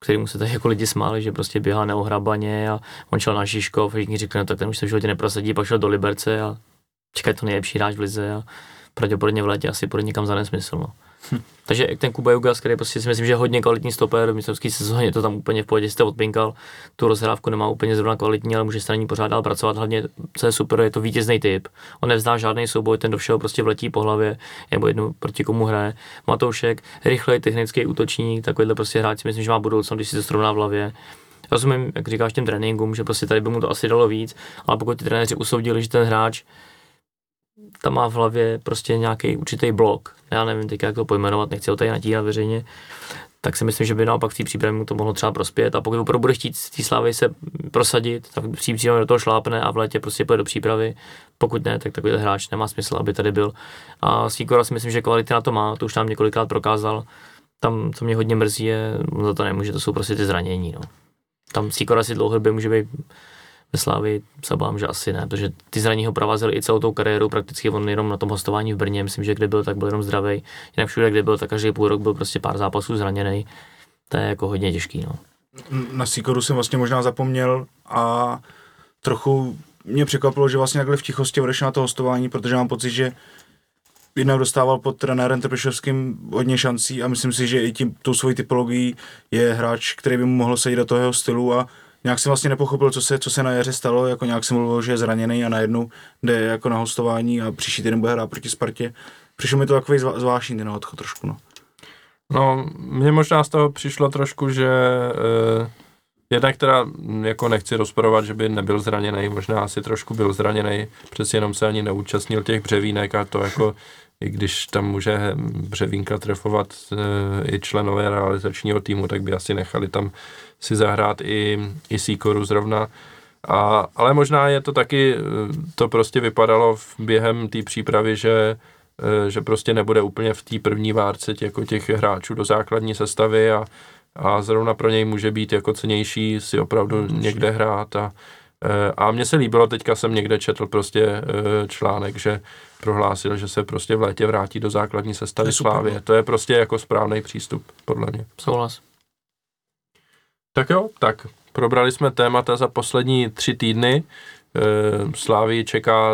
který mu se tady jako lidi smáli, že prostě běhá neohrabaně a on šel na Žižkov všichni řekli, no tak ten už se v životě neprosadí, pak šel do Liberce a čeká to nejlepší hráč v lize a pravděpodobně v létě asi půjde někam za nesmysl. No. Takže ten Kuba Jugas, který prostě si myslím, že je hodně kvalitní stoper, v mistrovské sezóně to tam úplně v pohodě jste odpinkal, tu rozhrávku nemá úplně zrovna kvalitní, ale může se na ní pořád dál pracovat, hlavně co je super, je to vítězný typ. On nevzdá žádný souboj, ten do všeho prostě vletí po hlavě, nebo jednu proti komu hraje. Matoušek, rychlej technický útočník, takovýhle prostě hráč si myslím, že má budoucnost, když si to srovná v hlavě. Rozumím, jak říkáš těm tréninkům, že prostě tady by mu to asi dalo víc, ale pokud ty trenéři usoudili, že ten hráč tam má v hlavě prostě nějaký určitý blok, já nevím teď, jak to pojmenovat, nechci ho tady natírat veřejně, tak si myslím, že by naopak v té přípravě mu to mohlo třeba prospět a pokud opravdu bude chtít z té slávy se prosadit, tak přípravě do toho šlápne a v létě prostě půjde do přípravy. Pokud ne, tak takový hráč nemá smysl, aby tady byl. A Sikora si myslím, že kvality na to má, to už nám několikrát prokázal. Tam, co mě hodně mrzí, je, za to nemůže, to jsou prostě ty zranění. No. Tam Sikora si dlouhodobě může být ve Slávi se obávám, že asi ne, protože ty zraní ho provázely i celou tou kariéru, prakticky on jenom na tom hostování v Brně, myslím, že kde byl, tak byl jenom zdravý. Jinak všude, kde byl, tak každý půl rok byl prostě pár zápasů zraněný. To je jako hodně těžký. No. Na Sikoru jsem vlastně možná zapomněl a trochu mě překvapilo, že vlastně takhle v tichosti odešel na to hostování, protože mám pocit, že jednak dostával pod trenérem Trpišovským hodně šancí a myslím si, že i tím, tou svojí typologií je hráč, který by mu mohl sejít do toho stylu a nějak jsem vlastně nepochopil, co se, co se na jaře stalo, jako nějak jsem mluvil, že je zraněný a najednou jde jako na hostování a příští týden bude hrát proti Spartě. Přišlo mi to takový zvláštní ten odchod trošku, no. No, mně možná z toho přišlo trošku, že eh, jednak teda jako nechci rozporovat, že by nebyl zraněný, možná asi trošku byl zraněný, přeci jenom se ani neúčastnil těch břevínek a to jako i když tam může Břevínka trefovat e, i členové realizačního týmu, tak by asi nechali tam si zahrát i, i Sikoru zrovna. A, ale možná je to taky, e, to prostě vypadalo v, během té přípravy, že e, že prostě nebude úplně v té první várce těch, jako těch hráčů do základní sestavy a, a zrovna pro něj může být jako cenější si opravdu někde hrát a, a mně se líbilo, teďka jsem někde četl prostě e, článek, že prohlásil, že se prostě v létě vrátí do základní sestavy Slávě. no. To je prostě jako správný přístup, podle mě. Souhlas. Tak jo, tak probrali jsme témata za poslední tři týdny. E, Slávii čeká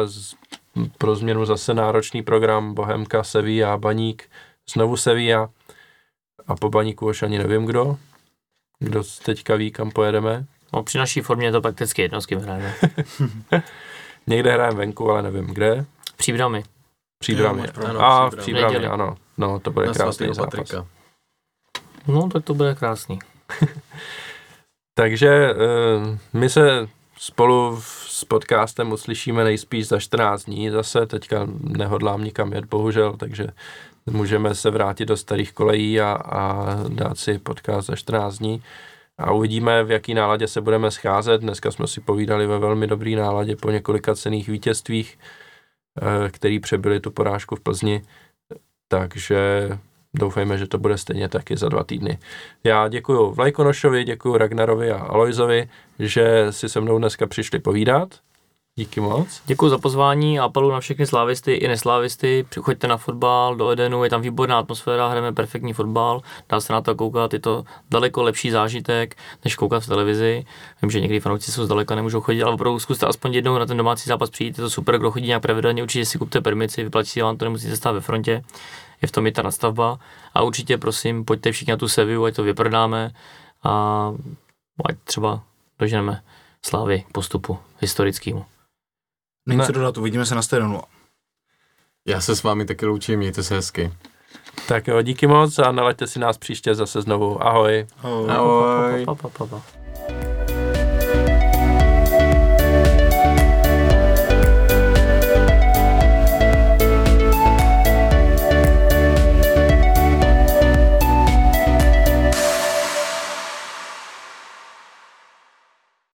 pro změnu zase náročný program Bohemka, Sevilla, Baník, znovu Sevilla a po Baníku už ani nevím kdo. Kdo teďka ví, kam pojedeme. No, při naší formě je to prakticky jedno, s kým hrajeme. Někde hrajeme venku, ale nevím kde. Příbramy. Příbramy. A v Příbramy. Příbramy, ano. No, to bude Na krásný zápas. Patrika. No, tak to bude krásný. Takže eh, my se spolu v- s podcastem uslyšíme nejspíš za 14 dní zase, teďka nehodlám nikam jet bohužel, takže můžeme se vrátit do starých kolejí a, a dát si podcast za 14 dní a uvidíme, v jaký náladě se budeme scházet. Dneska jsme si povídali ve velmi dobrý náladě po několika cených vítězstvích, eh, který přebyli tu porážku v Plzni, takže doufejme, že to bude stejně taky za dva týdny. Já děkuji Vlajkonošovi, děkuji Ragnarovi a Alojzovi, že si se mnou dneska přišli povídat. Díky moc. Děkuji za pozvání a apeluji na všechny slávisty i neslávisty. Přichoďte na fotbal do Edenu, je tam výborná atmosféra, hrajeme perfektní fotbal, dá se na to koukat, je to daleko lepší zážitek, než koukat v televizi. Vím, že někdy fanoušci jsou zdaleka, nemůžou chodit, ale opravdu zkuste aspoň jednou na ten domácí zápas přijít, je to super, kdo chodí nějak pravidelně, určitě si kupte permici, vyplatí vám to, nemusíte stát ve frontě, je v tom i ta nastavba a určitě prosím, pojďte všichni na tu Seviu, ať to vyprodáme a ať třeba doženeme slávy postupu historickému. Není Ne. co dodat, uvidíme se na stadionu. Já se s vámi taky loučím, mějte se hezky. Tak jo, díky moc a nalaďte si nás příště zase znovu. Ahoj. Ahoj. Ahoj. Pa, pa, pa, pa, pa.